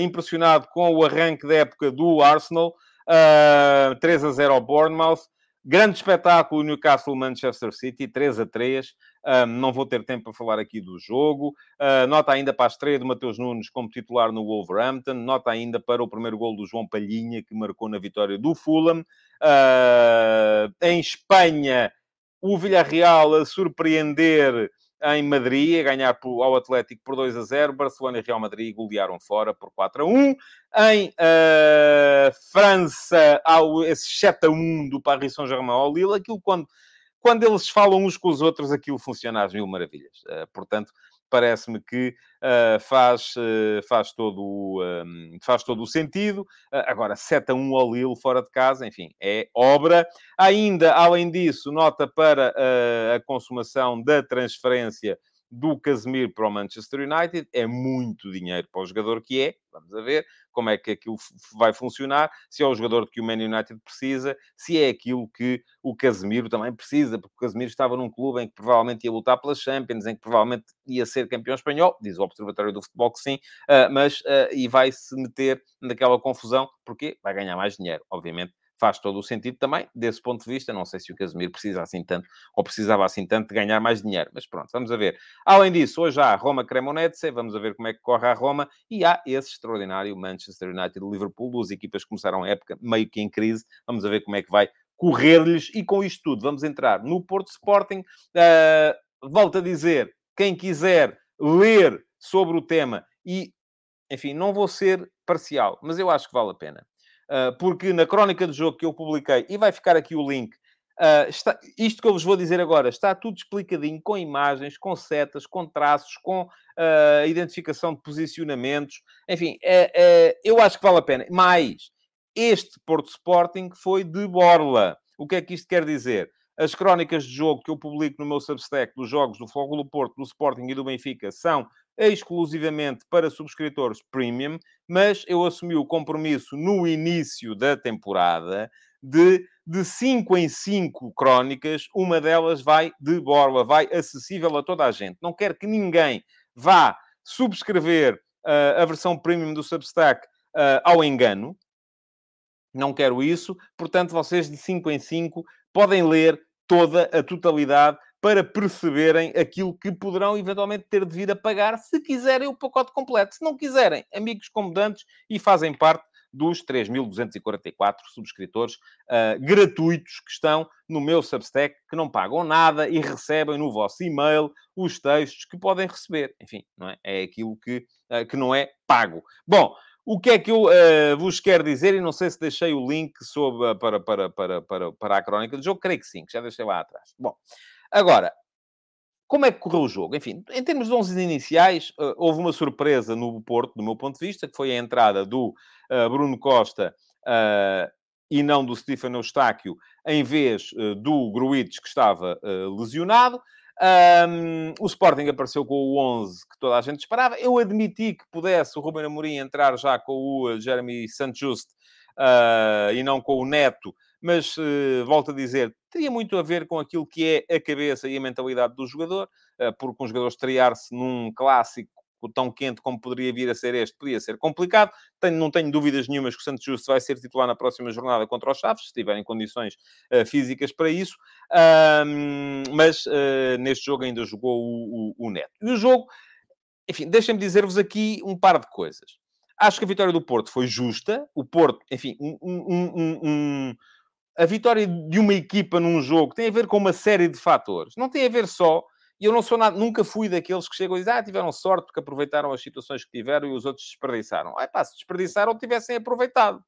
impressionado com o arranque da época do Arsenal. Uh, 3 a 0 ao Bournemouth. Grande espetáculo Newcastle-Manchester City, 3 a 3. Um, não vou ter tempo para falar aqui do jogo. Uh, nota ainda para a estreia do Mateus Nunes como titular no Wolverhampton. Nota ainda para o primeiro gol do João Palhinha, que marcou na vitória do Fulham. Uh, em Espanha, o Villarreal a surpreender em Madrid, a ganhar ao Atlético por 2 a 0. Barcelona e Real Madrid golearam fora por 4 a 1. Em uh, França, há esse 7 a 1 do Paris Saint-Germain ao Lille. Aquilo quando, quando eles falam uns com os outros, aquilo funciona às mil maravilhas. Uh, portanto, parece-me que uh, faz, uh, faz, todo, um, faz todo o sentido. Uh, agora, 7 a 1 ao Lille, fora de casa, enfim, é obra. Ainda, além disso, nota para a consumação da transferência do Casemiro para o Manchester United. É muito dinheiro para o jogador que é. Vamos a ver como é que aquilo vai funcionar, se é o jogador que o Man United precisa, se é aquilo que o Casemiro também precisa, porque o Casemiro estava num clube em que provavelmente ia lutar pelas Champions, em que provavelmente ia ser campeão espanhol, diz o Observatório do Futebol que sim, uh, mas uh, e vai se meter naquela confusão, porque vai ganhar mais dinheiro, obviamente faz todo o sentido também, desse ponto de vista. Não sei se o Casemiro precisa assim tanto, ou precisava assim tanto de ganhar mais dinheiro, mas pronto, vamos a ver. Além disso, hoje há Roma Cremonese, vamos a ver como é que corre a Roma, e há esse extraordinário Manchester United-Liverpool, duas equipas começaram a época meio que em crise, vamos a ver como é que vai correr-lhes, e com isto tudo, vamos entrar no Porto Sporting. Uh, volto a dizer, quem quiser ler sobre o tema e enfim, não vou ser parcial, mas eu acho que vale a pena. Ah, porque na crónica do jogo que eu publiquei, e vai ficar aqui o link, Uh, está, isto que eu vos vou dizer agora está tudo explicadinho, com imagens, com setas, com traços, com uh, identificação de posicionamentos. Enfim, é, é, eu acho que vale a pena. Mais, este Porto Sporting foi de borla. O que é que isto quer dizer? As crónicas de jogo que eu publico no meu Substack dos jogos do Fogo do Porto, do Sporting e do Benfica são exclusivamente para subscritores premium, mas eu assumi o compromisso no início da temporada de de 5 em 5 crónicas, uma delas vai de borla, vai acessível a toda a gente. Não quero que ninguém vá subscrever uh, a versão premium do Substack uh, ao engano. Não quero isso. Portanto, vocês de 5 em 5 podem ler toda a totalidade para perceberem aquilo que poderão eventualmente ter de vir a pagar se quiserem o pacote completo. Se não quiserem, amigos comodantes e fazem parte dos 3.244 subscritores uh, gratuitos que estão no meu Substack, que não pagam nada e recebem no vosso e-mail os textos que podem receber. Enfim, não é? é aquilo que, uh, que não é pago. Bom, o que é que eu uh, vos quero dizer? E não sei se deixei o link sobre, para, para, para, para, para a crónica do jogo. Creio que sim, que já deixei lá atrás. Bom, Agora, como é que correu o jogo? Enfim, em termos de 11 iniciais, uh, houve uma surpresa no Porto, do meu ponto de vista, que foi a entrada do uh, Bruno Costa e não do Stefano Eustáquio, em vez do Gruites, que estava lesionado. Um, o Sporting apareceu com o 11 que toda a gente esperava. Eu admiti que pudesse o Ruben Amorim entrar já com o Jeremy Santos e não com o Neto, mas uh, volto a dizer, teria muito a ver com aquilo que é a cabeça e a mentalidade do jogador, uh, porque um jogador estrear-se num clássico tão quente como poderia vir a ser este, podia ser complicado. Tenho, não tenho dúvidas nenhumas que o Santos Justo vai ser titular na próxima jornada contra os Chaves, se tiverem condições uh, físicas para isso. mas uh, neste jogo ainda jogou o, o, o Neto. E o jogo, enfim, deixem-me dizer-vos aqui um par de coisas. Acho que a vitória do Porto foi justa. O Porto, enfim, um, um, um, a vitória de uma equipa num jogo tem a ver com uma série de fatores. Não tem a ver só. E eu não sou nada, nunca fui daqueles que chegam e dizem, ah, tiveram sorte porque aproveitaram as situações que tiveram e os outros desperdiçaram. Ah, pá, se desperdiçaram, tivessem aproveitado.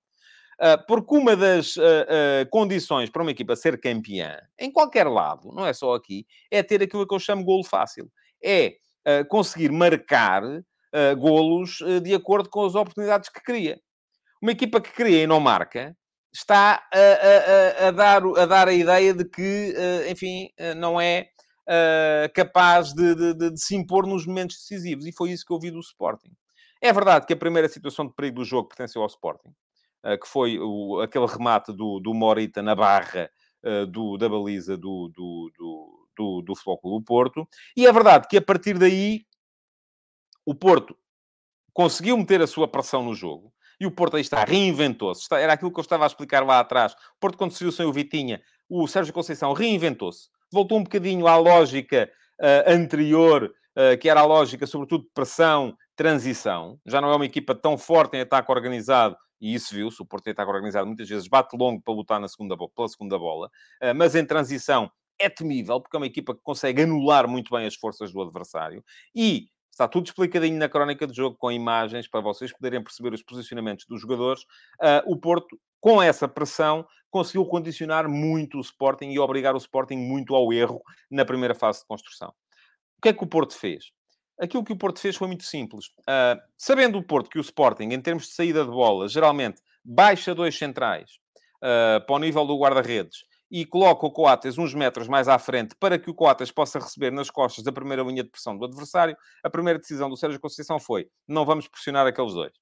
Uh, porque uma das uh, uh, condições para uma equipa ser campeã, em qualquer lado, não é só aqui, é ter aquilo que eu chamo golo fácil. É conseguir marcar golos de acordo com as oportunidades que cria. Uma equipa que cria e não marca, está a, a, a, dar, a dar a ideia de que, enfim, não é eh, capaz de, de, de, se impor nos momentos decisivos. E foi isso que eu vi do Sporting. É verdade que a primeira situação de perigo do jogo pertenceu ao Sporting, que foi o, aquele remate do, do Morita na barra do, da baliza do, do, do, do, do do Porto. E é verdade que a partir daí o Porto conseguiu meter a sua pressão no jogo, e o Porto aí está, reinventou-se. Era aquilo que eu estava a explicar lá atrás. O Porto, quando se sem o Vitinha, o Sérgio Conceição reinventou-se. Voltou um bocadinho à lógica uh, anterior, uh, que era a lógica, sobretudo, de pressão, transição. Já não é uma equipa tão forte em ataque organizado, e isso viu-se. O Porto em ataque organizado muitas vezes bate longo para lutar na segunda, pela segunda bola, uh, mas em transição é temível, porque é uma equipa que consegue anular muito bem as forças do adversário. E Está tudo explicadinho na crónica do jogo, com imagens, para vocês poderem perceber os posicionamentos dos jogadores. Uh, o Porto, com essa pressão, conseguiu condicionar muito o Sporting e obrigar o Sporting muito ao erro na primeira fase de construção. O que é que o Porto fez? Aquilo que o Porto fez foi muito simples. Uh, sabendo o Porto que o Sporting, em termos de saída de bola, geralmente baixa dois centrais uh, para o nível do guarda-redes e coloca o Coates uns metros mais à frente para que o Coates possa receber nas costas da primeira linha de pressão do adversário, a primeira decisão do Sérgio Conceição foi: não vamos pressionar aqueles dois.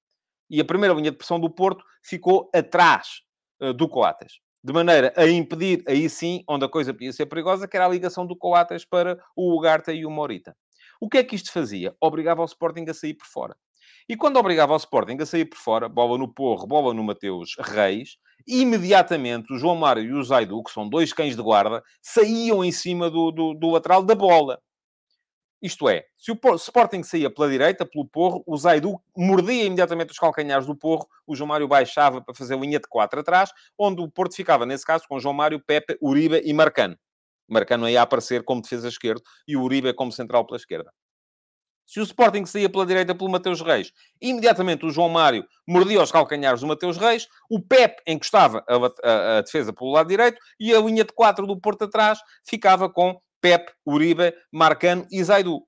E a primeira linha de pressão do Porto ficou atrás uh, do Coates. De maneira a impedir, aí sim, onde a coisa podia ser perigosa, que era a ligação do Coates para o Ugarte e o Morita. O que é que isto fazia? Obrigava o Sporting a sair por fora. E quando obrigava o Sporting a sair por fora, bola no Porro, bola no Mateus Reis, imediatamente o João Mário e o Zaidu, que são dois cães de guarda, saíam em cima do, do, do lateral da bola. Isto é, se o Sporting saía pela direita, pelo Porro, o Zaidu mordia imediatamente os calcanhares do Porro, o João Mário baixava para fazer linha de quatro atrás, onde o Porto ficava, nesse caso, com João Mário, Pepe, Uribe e Marcano. Marcano ia aparecer como defesa esquerdo e o Uribe como central pela esquerda. Se o Sporting saía pela direita pelo Mateus Reis, imediatamente o João Mário mordia os calcanhares do Mateus Reis, o Pep encostava a, a, a, defesa pelo lado direito e a linha de quatro do Porto atrás ficava com Pep, Uribe, Marcano e Zaidu.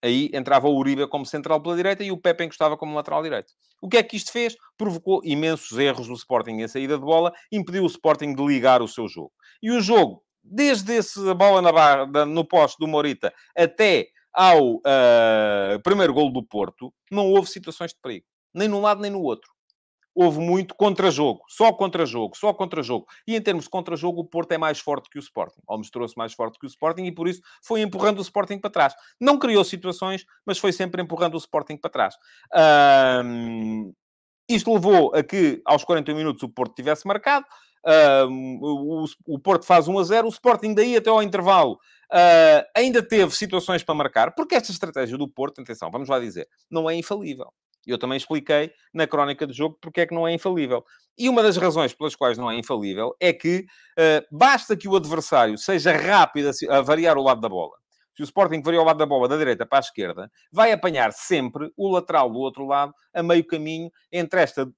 Aí entrava o Uribe como central pela direita e o Pepe encostava como lateral direito. O que é que isto fez? Provocou imensos erros do Sporting em saída de bola, impediu o Sporting de ligar o seu jogo. E o jogo, desde esse bola na barra, no poste do Morita até ao uh, primeiro gol do Porto, não houve situações de perigo. Nem num lado, nem no outro. Houve muito contra-jogo. Só contra-jogo. Só contra-jogo. E em termos de contra-jogo, o Porto é mais forte que o Sporting. Ou mostrou-se mais forte que o Sporting e, por isso, foi empurrando o Sporting para trás. Não criou situações, mas foi sempre empurrando o Sporting para trás. Um, isto levou a que, aos 40 minutos, o Porto tivesse marcado. Um, o, o, Porto faz 1 a 0. O Sporting, daí até ao intervalo, Uh, ainda teve situações para marcar, porque esta estratégia do Porto, atenção, vamos lá dizer, não é infalível. Eu também expliquei na crónica do jogo porque é que não é infalível. E uma das razões pelas quais não é infalível é que uh, basta que o adversário seja rápido a, a variar o lado da bola. Se o Sporting variar o lado da bola da direita para a esquerda, vai apanhar sempre o lateral do outro lado a meio caminho entre esta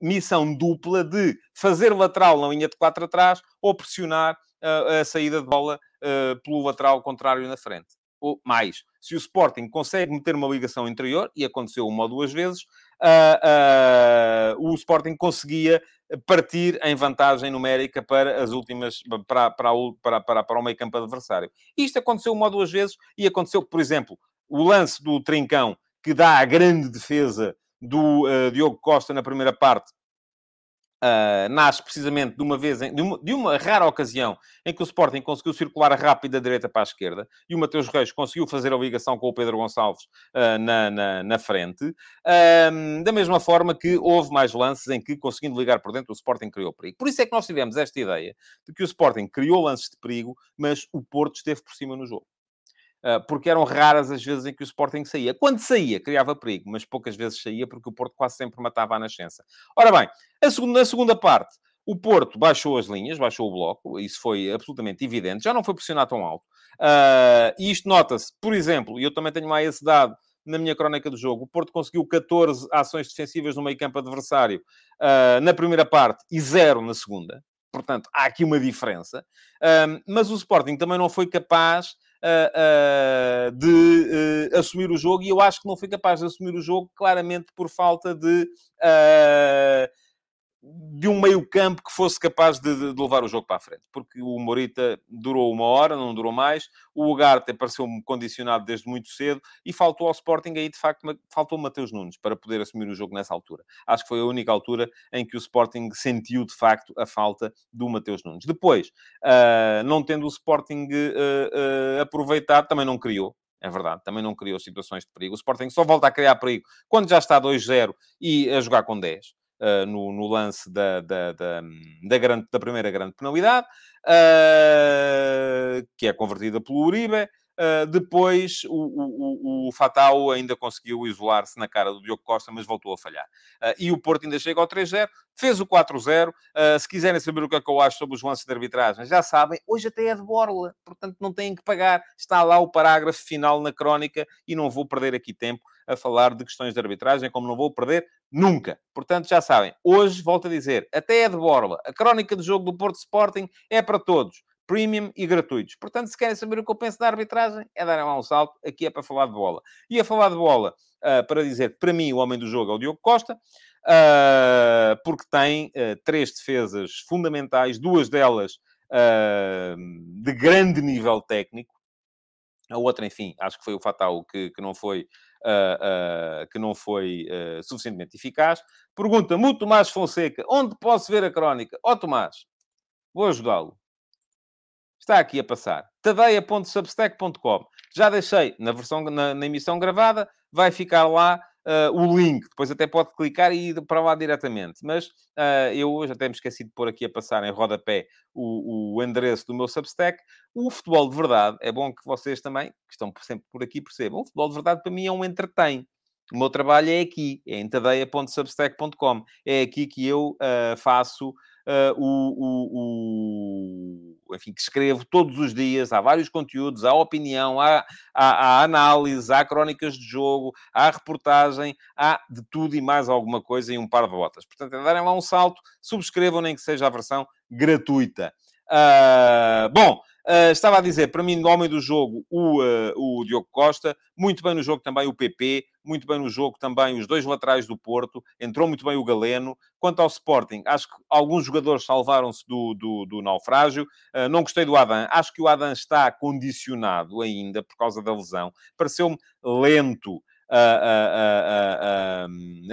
missão dupla de fazer lateral na linha de quatro atrás ou pressionar a, a saída de bola uh, pelo lateral contrário na frente. Ou mais, se o Sporting consegue meter uma ligação interior, e aconteceu uma ou duas vezes, uh, uh, o Sporting conseguia partir em vantagem numérica para as últimas, para, para, para, para, para o meio campo adversário. Isto aconteceu uma ou duas vezes, e aconteceu, por exemplo, o lance do Trincão, que dá a grande defesa do uh, Diogo Costa na primeira parte, Uh, nasce precisamente de uma vez, em, de, uma, de, uma, rara ocasião em que o Sporting conseguiu circular rápido da direita para a esquerda e o Mateus Reis conseguiu fazer a ligação com o Pedro Gonçalves uh, na, na, na, frente. Da mesma forma que houve mais lances em que, conseguindo ligar por dentro, o Sporting criou perigo. Por isso é que nós tivemos esta ideia de que o Sporting criou lances de perigo, mas o Porto esteve por cima no jogo. Ah, porque eram raras as vezes em que o Sporting saía. Quando saía, criava perigo, mas poucas vezes saía porque o Porto quase sempre matava a nascença. Ora bem, a segunda, na segunda parte, o Porto baixou as linhas, baixou o bloco, isso foi absolutamente evidente, já não foi pressionar tão alto. Uh, e isto nota-se, por exemplo, e eu também tenho mais esse dado na minha crónica do jogo, o Porto conseguiu 14 ações defensivas no meio campo adversário uh, na primeira parte e zero na segunda. Portanto, há aqui uma diferença. mas o Sporting também não foi capaz uh, de uh, assumir o jogo e eu acho que não foi capaz de assumir o jogo claramente por falta de de um meio-campo que fosse capaz de, de, levar o jogo para a frente. Porque o Morita durou uma hora, não durou mais. O Ugarte pareceu-me condicionado desde muito cedo e faltou ao Sporting aí, de facto, faltou Mateus Nunes para poder assumir o jogo nessa altura. Acho que foi a única altura em que o Sporting sentiu, de facto, a falta do Mateus Nunes. Depois, uh, não tendo o Sporting uh, uh, aproveitado, também não criou. É verdade, também não criou situações de perigo. O Sporting só volta a criar perigo quando já está 2-0 e a jogar com 10 uh, no, no, lance da, da, da, da, grande, da primeira grande penalidade, uh, que é convertida pelo Uribe. Uh, depois o, o, o, Fatal ainda conseguiu isolar-se na cara do Diogo Costa, mas voltou a falhar. Uh, e o Porto ainda chega ao 3-0, fez o 4-0. Uh, se quiserem saber o que é que eu acho sobre os lances de arbitragem, já sabem, hoje até é de borla, portanto não têm que pagar. Está lá o parágrafo final na crónica e não vou perder aqui tempo a falar de questões de arbitragem, como não vou perder nunca. Portanto, já sabem, hoje, volto a dizer, até é de borla. A crónica do jogo do Porto Sporting é para todos premium e gratuitos. Portanto, se querem saber o que eu penso da arbitragem, é darem lá um salto. Aqui é para falar de bola. E a falar de bola, uh, para dizer que para mim o homem do jogo é o Diogo Costa, uh, porque tem uh, três defesas fundamentais, duas delas de grande nível técnico. A outra, enfim, acho que foi o Fatal que, que não foi, uh, uh, que não foi uh, suficientemente eficaz. Pergunta-me o Tomás Fonseca, onde posso ver a crónica? Ó oh, Tomás, vou ajudá-lo. Está aqui a passar. tadeia.substack.com. Já deixei na versão, na, na emissão gravada, vai ficar lá uh, o link. Depois até pode clicar e ir para lá diretamente. Mas uh, eu hoje até me esqueci de pôr aqui a passar em rodapé o, o endereço do meu Substack. O futebol de verdade, é bom que vocês também, que estão sempre por aqui, percebam. O futebol de verdade para mim é um entretém. O meu trabalho é aqui, é em tadeia.substack.com. É aqui que eu uh, faço uh, o, o, o, enfim, que escrevo todos os dias. Há vários conteúdos, há opinião, há, há, há análise, há crónicas de jogo, há reportagem, há de tudo e mais alguma coisa em um par de botas. Portanto, é darem lá um salto, subscrevam, nem que seja a versão gratuita. Uh, bom, Uh, estava a dizer, para mim, no homem do jogo, o, uh, o Diogo Costa. Muito bem no jogo também o PP. Muito bem no jogo também os dois laterais do Porto. Entrou muito bem o Galeno. Quanto ao Sporting, acho que alguns jogadores salvaram-se do, do, do, naufrágio. Uh, não gostei do Adam. Acho que o Adam está condicionado ainda por causa da lesão. Pareceu-me lento. A, a, a,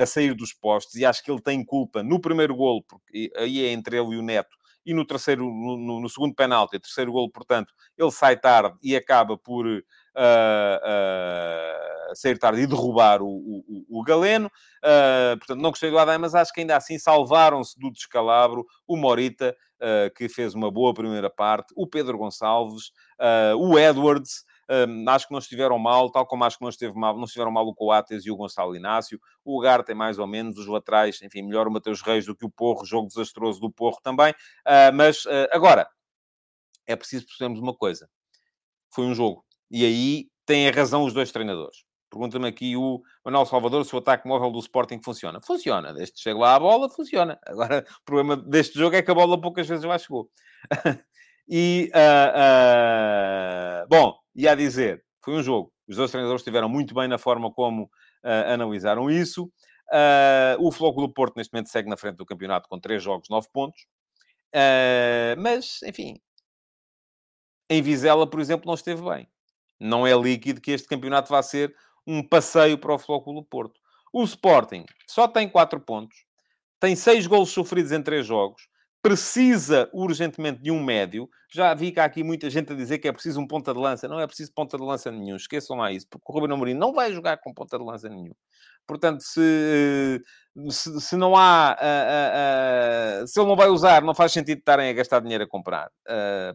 a, sair dos postos e acho que ele tem culpa no primeiro golo, porque aí é entre ele e o Neto, e no terceiro, no, no segundo penalti, terceiro golo, portanto, ele sai tarde e acaba por uh, uh, sair tarde e derrubar o, o, o Galeno. Uh, portanto, não gostei do Adam, mas acho que ainda assim salvaram-se do descalabro o Morita, que fez uma boa primeira parte, o Pedro Gonçalves, o Edwards, um, acho que não estiveram mal, tal como acho que não, esteve mal, não estiveram mal o Coates e o Gonçalo Inácio. O Lugar tem mais ou menos, os laterais, enfim, melhor o Mateus Reis do que o Porro, jogo desastroso do Porro também. Uh, mas uh, agora, é preciso percebermos uma coisa: foi um jogo, e aí têm razão os dois treinadores. Pergunta-me aqui o Manuel Salvador se o ataque móvel do Sporting funciona. Funciona. Desde que chega lá a bola, funciona. Agora, o problema deste jogo é que a bola poucas vezes lá chegou. <laughs> e, uh, uh, bom, e a dizer, foi um jogo. Os dois treinadores estiveram muito bem na forma como uh, analisaram isso. O Floco do Porto, neste momento, segue na frente do campeonato com três jogos, nove pontos. Mas, enfim, em Vizela, por exemplo, não esteve bem. Não é líquido que este campeonato vá ser um passeio para o Floco do Porto. O Sporting só tem quatro pontos, tem seis golos sofridos em três jogos, precisa urgentemente de um médio. Já vi cá aqui muita gente a dizer que é preciso um ponta de lança. Não é preciso ponta de lança nenhum. Esqueçam lá isso, porque o Ruben Amorim não vai jogar com ponta de lança nenhum. Portanto, se, se, se não há... Uh, uh, uh, se ele não vai usar, não faz sentido estarem a gastar dinheiro a comprar.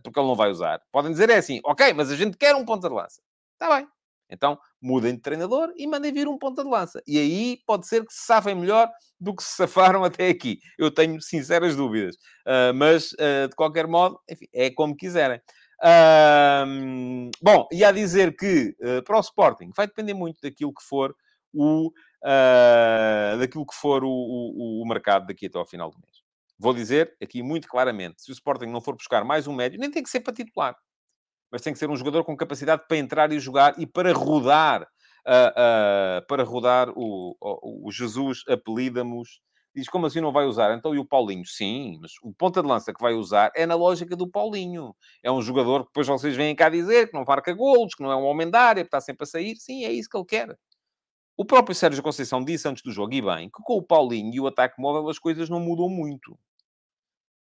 porque ele não vai usar. Podem dizer é assim, ok, mas a gente quer um ponta de lança. Está bem. Então, mudem de treinador e mandem vir um ponta de lança. E aí pode ser que se safem melhor do que se safaram <laughs> até aqui. Eu tenho sinceras dúvidas. Uh, mas, uh, de qualquer modo, enfim, é como quiserem. Uh, bom, e a dizer que para o Sporting vai depender muito daquilo que for o, daquilo que for o, o, o mercado daqui até ao final do mês. Vou dizer aqui muito claramente: se o Sporting não for buscar mais um médio, nem tem que ser para titular mas tem que ser um jogador com capacidade para entrar e jogar e para rodar. Uh, uh, para rodar o, o, o Jesus apelida-nos. Diz, como assim não vai usar? Então, e o Paulinho? Sim, mas o ponta de lança que vai usar é na lógica do Paulinho. É um jogador que depois vocês vêm cá dizer que não marca golos, que não é um homem da área, que está sempre a sair. Sim, é isso que ele quer. O próprio Sérgio Conceição disse antes do jogo, e bem, que com o Paulinho e o ataque móvel as coisas não mudam muito.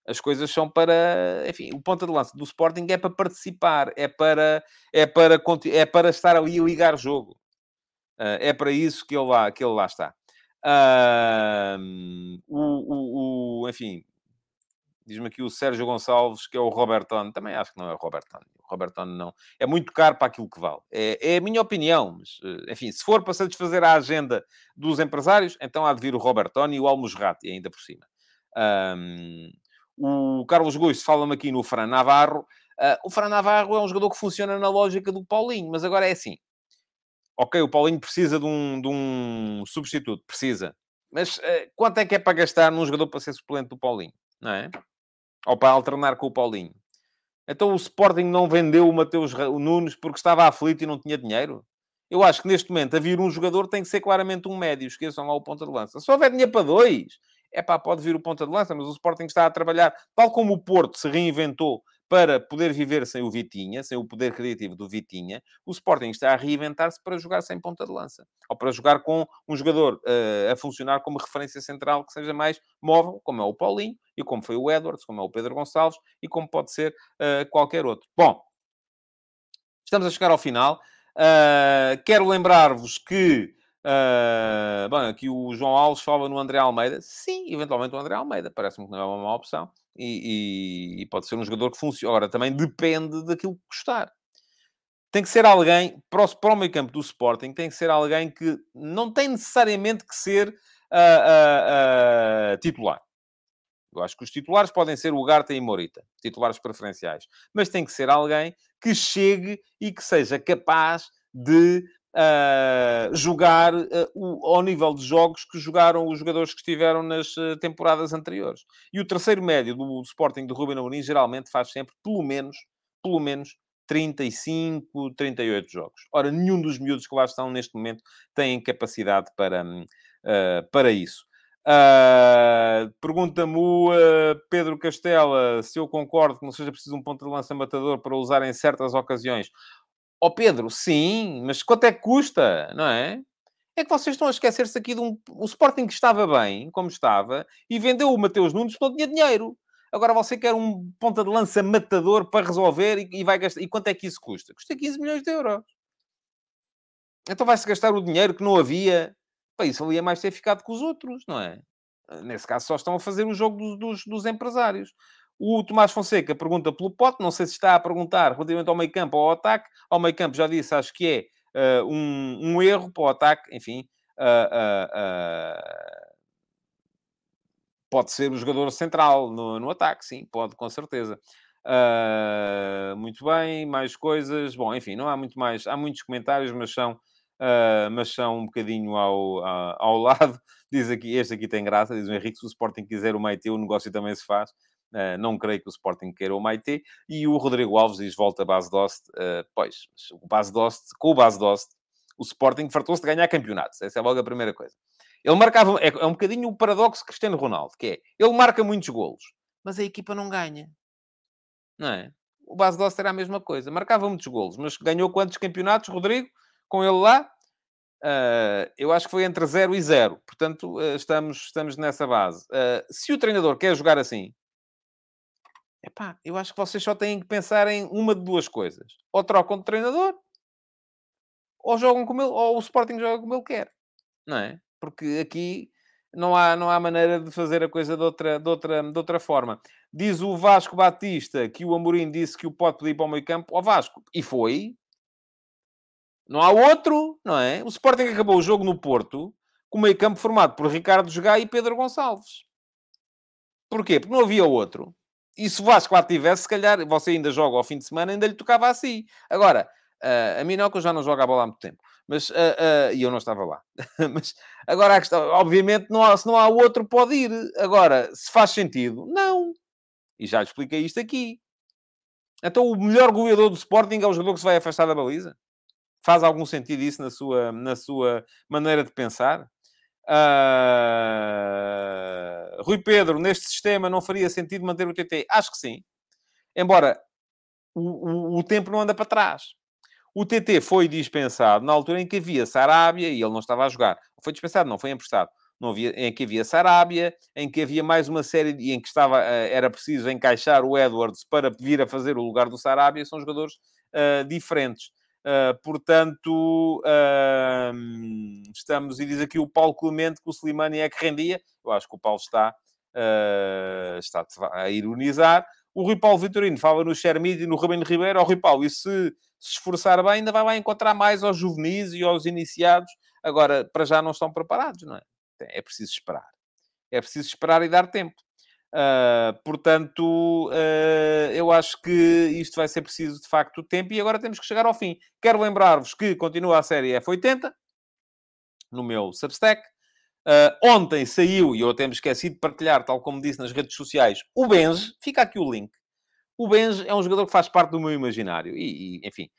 As coisas são para, enfim, o ponta de lança do Sporting é para participar, é para, é para, é para estar ali e ligar jogo. Uh, é para isso que ele lá, que ele lá está. Uh, o, o, o, enfim, diz-me aqui o Sérgio Gonçalves, que é o Robertone. Também acho que não é o Robertone. O Robertone não. É muito caro para aquilo que vale. É, é a minha opinião. Mas, eh, enfim, se for para satisfazer a agenda dos empresários, então há de vir o Robertone e o Almusrati ainda por cima. O Carlos Gois fala-me aqui no Fran Navarro. Uh, o Fran Navarro é um jogador que funciona na lógica do Paulinho, mas agora é assim. Ok, o Paulinho precisa de um, de um substituto, precisa. Mas uh, quanto é que é para gastar num jogador para ser suplente do Paulinho? Não é? Ou para alternar com o Paulinho? Então o Sporting não vendeu o Mateus Nunes porque estava aflito e não tinha dinheiro? Eu acho que neste momento a vir um jogador tem que ser claramente um médio. Esqueçam lá o ponta de lança. Se houver dinheiro para dois, é pá, pode vir o ponta de lança, mas o Sporting está a trabalhar, tal como o Porto se reinventou para poder viver sem o Vitinha, sem o poder criativo do Vitinha, o Sporting está a reinventar-se para jogar sem ponta de lança. Ou para jogar com um jogador uh, a funcionar como referência central que seja mais móvel, como é o Paulinho, e como foi o Edwards, como é o Pedro Gonçalves, e como pode ser uh, qualquer outro. Bom, estamos a chegar ao final. Uh, quero lembrar-vos que Uh, bom, aqui o João Alves fala no André Almeida. Sim, eventualmente o André Almeida. Parece-me que não é uma má opção. E, e, e, pode ser um jogador que funciona. Agora, também depende daquilo que custar. Tem que ser alguém, para o, para o meio campo do Sporting, tem que ser alguém que não tem necessariamente que ser uh, uh, titular. Eu acho que os titulares podem ser o Garta e Morita, titulares preferenciais. Mas tem que ser alguém que chegue e que seja capaz de uh, jogar uh, o, ao nível de jogos que jogaram os jogadores que estiveram nas uh, temporadas anteriores. E o terceiro médio do, do Sporting de Ruben Amorim geralmente faz sempre pelo menos, pelo menos 35, 38 jogos. Ora, nenhum dos miúdos que lá estão neste momento tem capacidade para, uh, para isso. Uh, Pergunta-me o uh, Pedro Castela se eu concordo que não seja preciso um ponto de lança matador para usar em certas ocasiões. Ó oh Pedro, sim, mas quanto é que custa, não é? É que vocês estão a esquecer-se aqui de um... O Sporting que estava bem, como estava, e vendeu o Mateus Nunes porque não tinha dinheiro. Agora você quer um ponta de lança matador para resolver e, e vai gastar... E quanto é que isso custa? Custa 15 milhões de euros. Então vai-se gastar o dinheiro que não havia. Para isso valia mais ter ficado com os outros, não é? Nesse caso só estão a fazer o jogo dos, dos, dos empresários. O Tomás Fonseca pergunta pelo pote, não sei se está a perguntar relativamente ao meio campo ou ao ataque. Ao meio campo já disse, acho que é uh, um, um, erro para o ataque, enfim. Uh, uh, pode ser o jogador central no, no ataque, sim, pode, com certeza. muito bem, mais coisas. Bom, enfim, não há muito mais. Há muitos comentários, mas são, mas são um bocadinho ao, ao <laughs> lado. Diz aqui, este aqui tem graça, diz o Henrique, se o Sporting quiser o Maite, o negócio também se faz. Uh, não creio que o Sporting queira o Maite. E o Rodrigo Alves diz, volta a base Dost. Uh, pois, o base Dost, com o base Dost, o Sporting fartou-se de ganhar campeonatos. Essa é logo a primeira coisa. Ele marcava... É, é um bocadinho o paradoxo Cristiano Ronaldo, que é... Ele marca muitos golos, mas a equipa não ganha. Não é? O base Dost era a mesma coisa. Marcava muitos golos, mas ganhou quantos campeonatos, Rodrigo? Com ele lá? Uh, eu acho que foi entre 0 e 0. Portanto, uh, estamos, estamos nessa base. Uh, se o treinador quer jogar assim, Epá, eu acho que vocês só têm que pensar em uma de duas coisas. Ou trocam de treinador, ou jogam como ele, ou o Sporting joga como ele quer. Não é? Porque aqui não há, não há maneira de fazer a coisa de outra, de, outra, de outra forma. Diz o Vasco Batista que o Amorim disse que o pode pedir para o meio campo ao Vasco. E foi. Não há outro, não é? O Sporting acabou o jogo no Porto com o meio campo formado por Ricardo Jogai e Pedro Gonçalves. Porquê? Porque não havia outro. E se o Vasco lá tivesse, se calhar você ainda joga ao fim de semana, ainda lhe tocava assim. Agora, uh, a mim não, que eu já não jogo a bola há muito tempo. Mas, uh, uh, e eu não estava lá. <laughs> mas, agora a questão, obviamente, não há, se não há outro, pode ir. Agora, se faz sentido, não. E já lhe expliquei isto aqui. Então, o melhor goleador do Sporting é o jogador que se vai afastar da baliza? Faz algum sentido isso na sua, na sua maneira de pensar? Uh... Rui Pedro, neste sistema não faria sentido manter o TT? Acho que sim. Embora o, o, o tempo não anda para trás. O TT foi dispensado na altura em que havia Sarabia e ele não estava a jogar. Foi dispensado, não foi emprestado. Não havia, em que havia Sarabia, em que havia mais uma série e em que estava, uh, era preciso encaixar o Edwards para vir a fazer o lugar do Sarabia. São jogadores uh, diferentes. Uh, portanto, uh, estamos, e diz aqui o Paulo Clemente que o Slimani é que rendia. Eu acho que o Paulo está, uh, está a ironizar. O Rui Paulo Vitorino fala no Xermid e no Rubem Ribeiro. O Rui Paulo, e se se esforçar bem, ainda vai lá encontrar mais aos juvenis e aos iniciados. Agora, para já não estão preparados, não é? É preciso esperar. É preciso esperar e dar tempo. Uh, portanto, uh, eu acho que isto vai ser preciso de facto tempo e agora temos que chegar ao fim. Quero lembrar-vos que continua a série F80 no meu Substack. Uh, ontem saiu, e eu até me esqueci de partilhar, tal como disse nas redes sociais, o Benz. Fica aqui o link. O Benz é um jogador que faz parte do meu imaginário e, e enfim,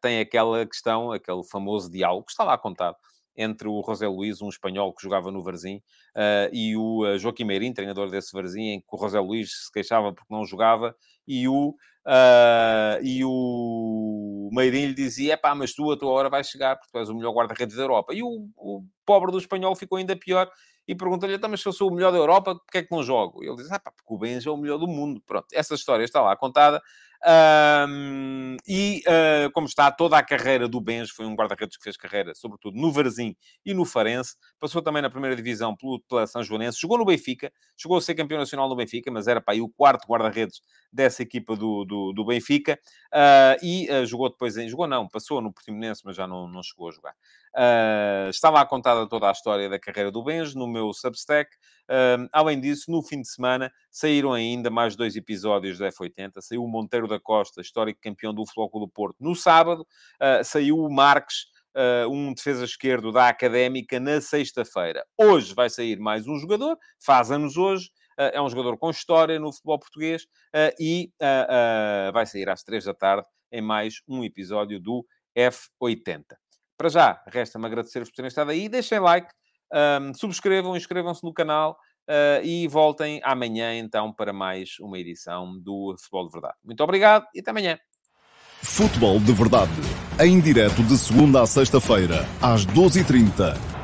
tem aquela questão, aquele famoso diálogo que está lá contado entre o José Luís, um espanhol que jogava no Varzim, uh, e o uh, Joaquim Meirim, treinador desse Varzim, em que o José Luís se queixava porque não jogava, e o, uh, e o Meirim lhe dizia, pá, mas tu a tua hora vai chegar, porque tu és o melhor guarda-redes da Europa. E o, o, pobre do espanhol ficou ainda pior, e perguntou-lhe, então, mas se eu sou o melhor da Europa, porquê é que não jogo? E ele diz, ah pá, porque o Benja é o melhor do mundo. Pronto, essa história está lá contada. Um, e uh, como está toda a carreira do Benjo, foi um guarda-redes que fez carreira, sobretudo no Varzim e no Farense, passou também na primeira divisão pelo, pela São Joanense, jogou no Benfica, chegou a ser campeão nacional no Benfica, mas era para aí o quarto guarda-redes dessa equipa do, do, do Benfica, uh, e uh, jogou depois em, jogou não, passou no Portimonense, mas já não, não chegou a jogar. Uh, estava a contada toda a história da carreira do Benjo no meu Substack. Uh, além disso, no fim de semana saíram ainda mais dois episódios da F80. Saiu o Monteiro da Costa, histórico campeão do Futebol do Porto, no sábado. Uh, saiu o Marques, um defesa esquerdo da Académica, na sexta-feira. Hoje vai sair mais um jogador, faz anos hoje. é um jogador com história no futebol português e vai sair às três da tarde em mais um episódio do F80. Para já, resta-me agradecer-vos por terem estado aí. Deixem like, um, subscrevam, inscrevam-se no canal uh, e voltem amanhã, então, para mais uma edição do Futebol de Verdade. Muito obrigado e até amanhã. Futebol de Verdade, em direto de segunda a sexta-feira, às 12h30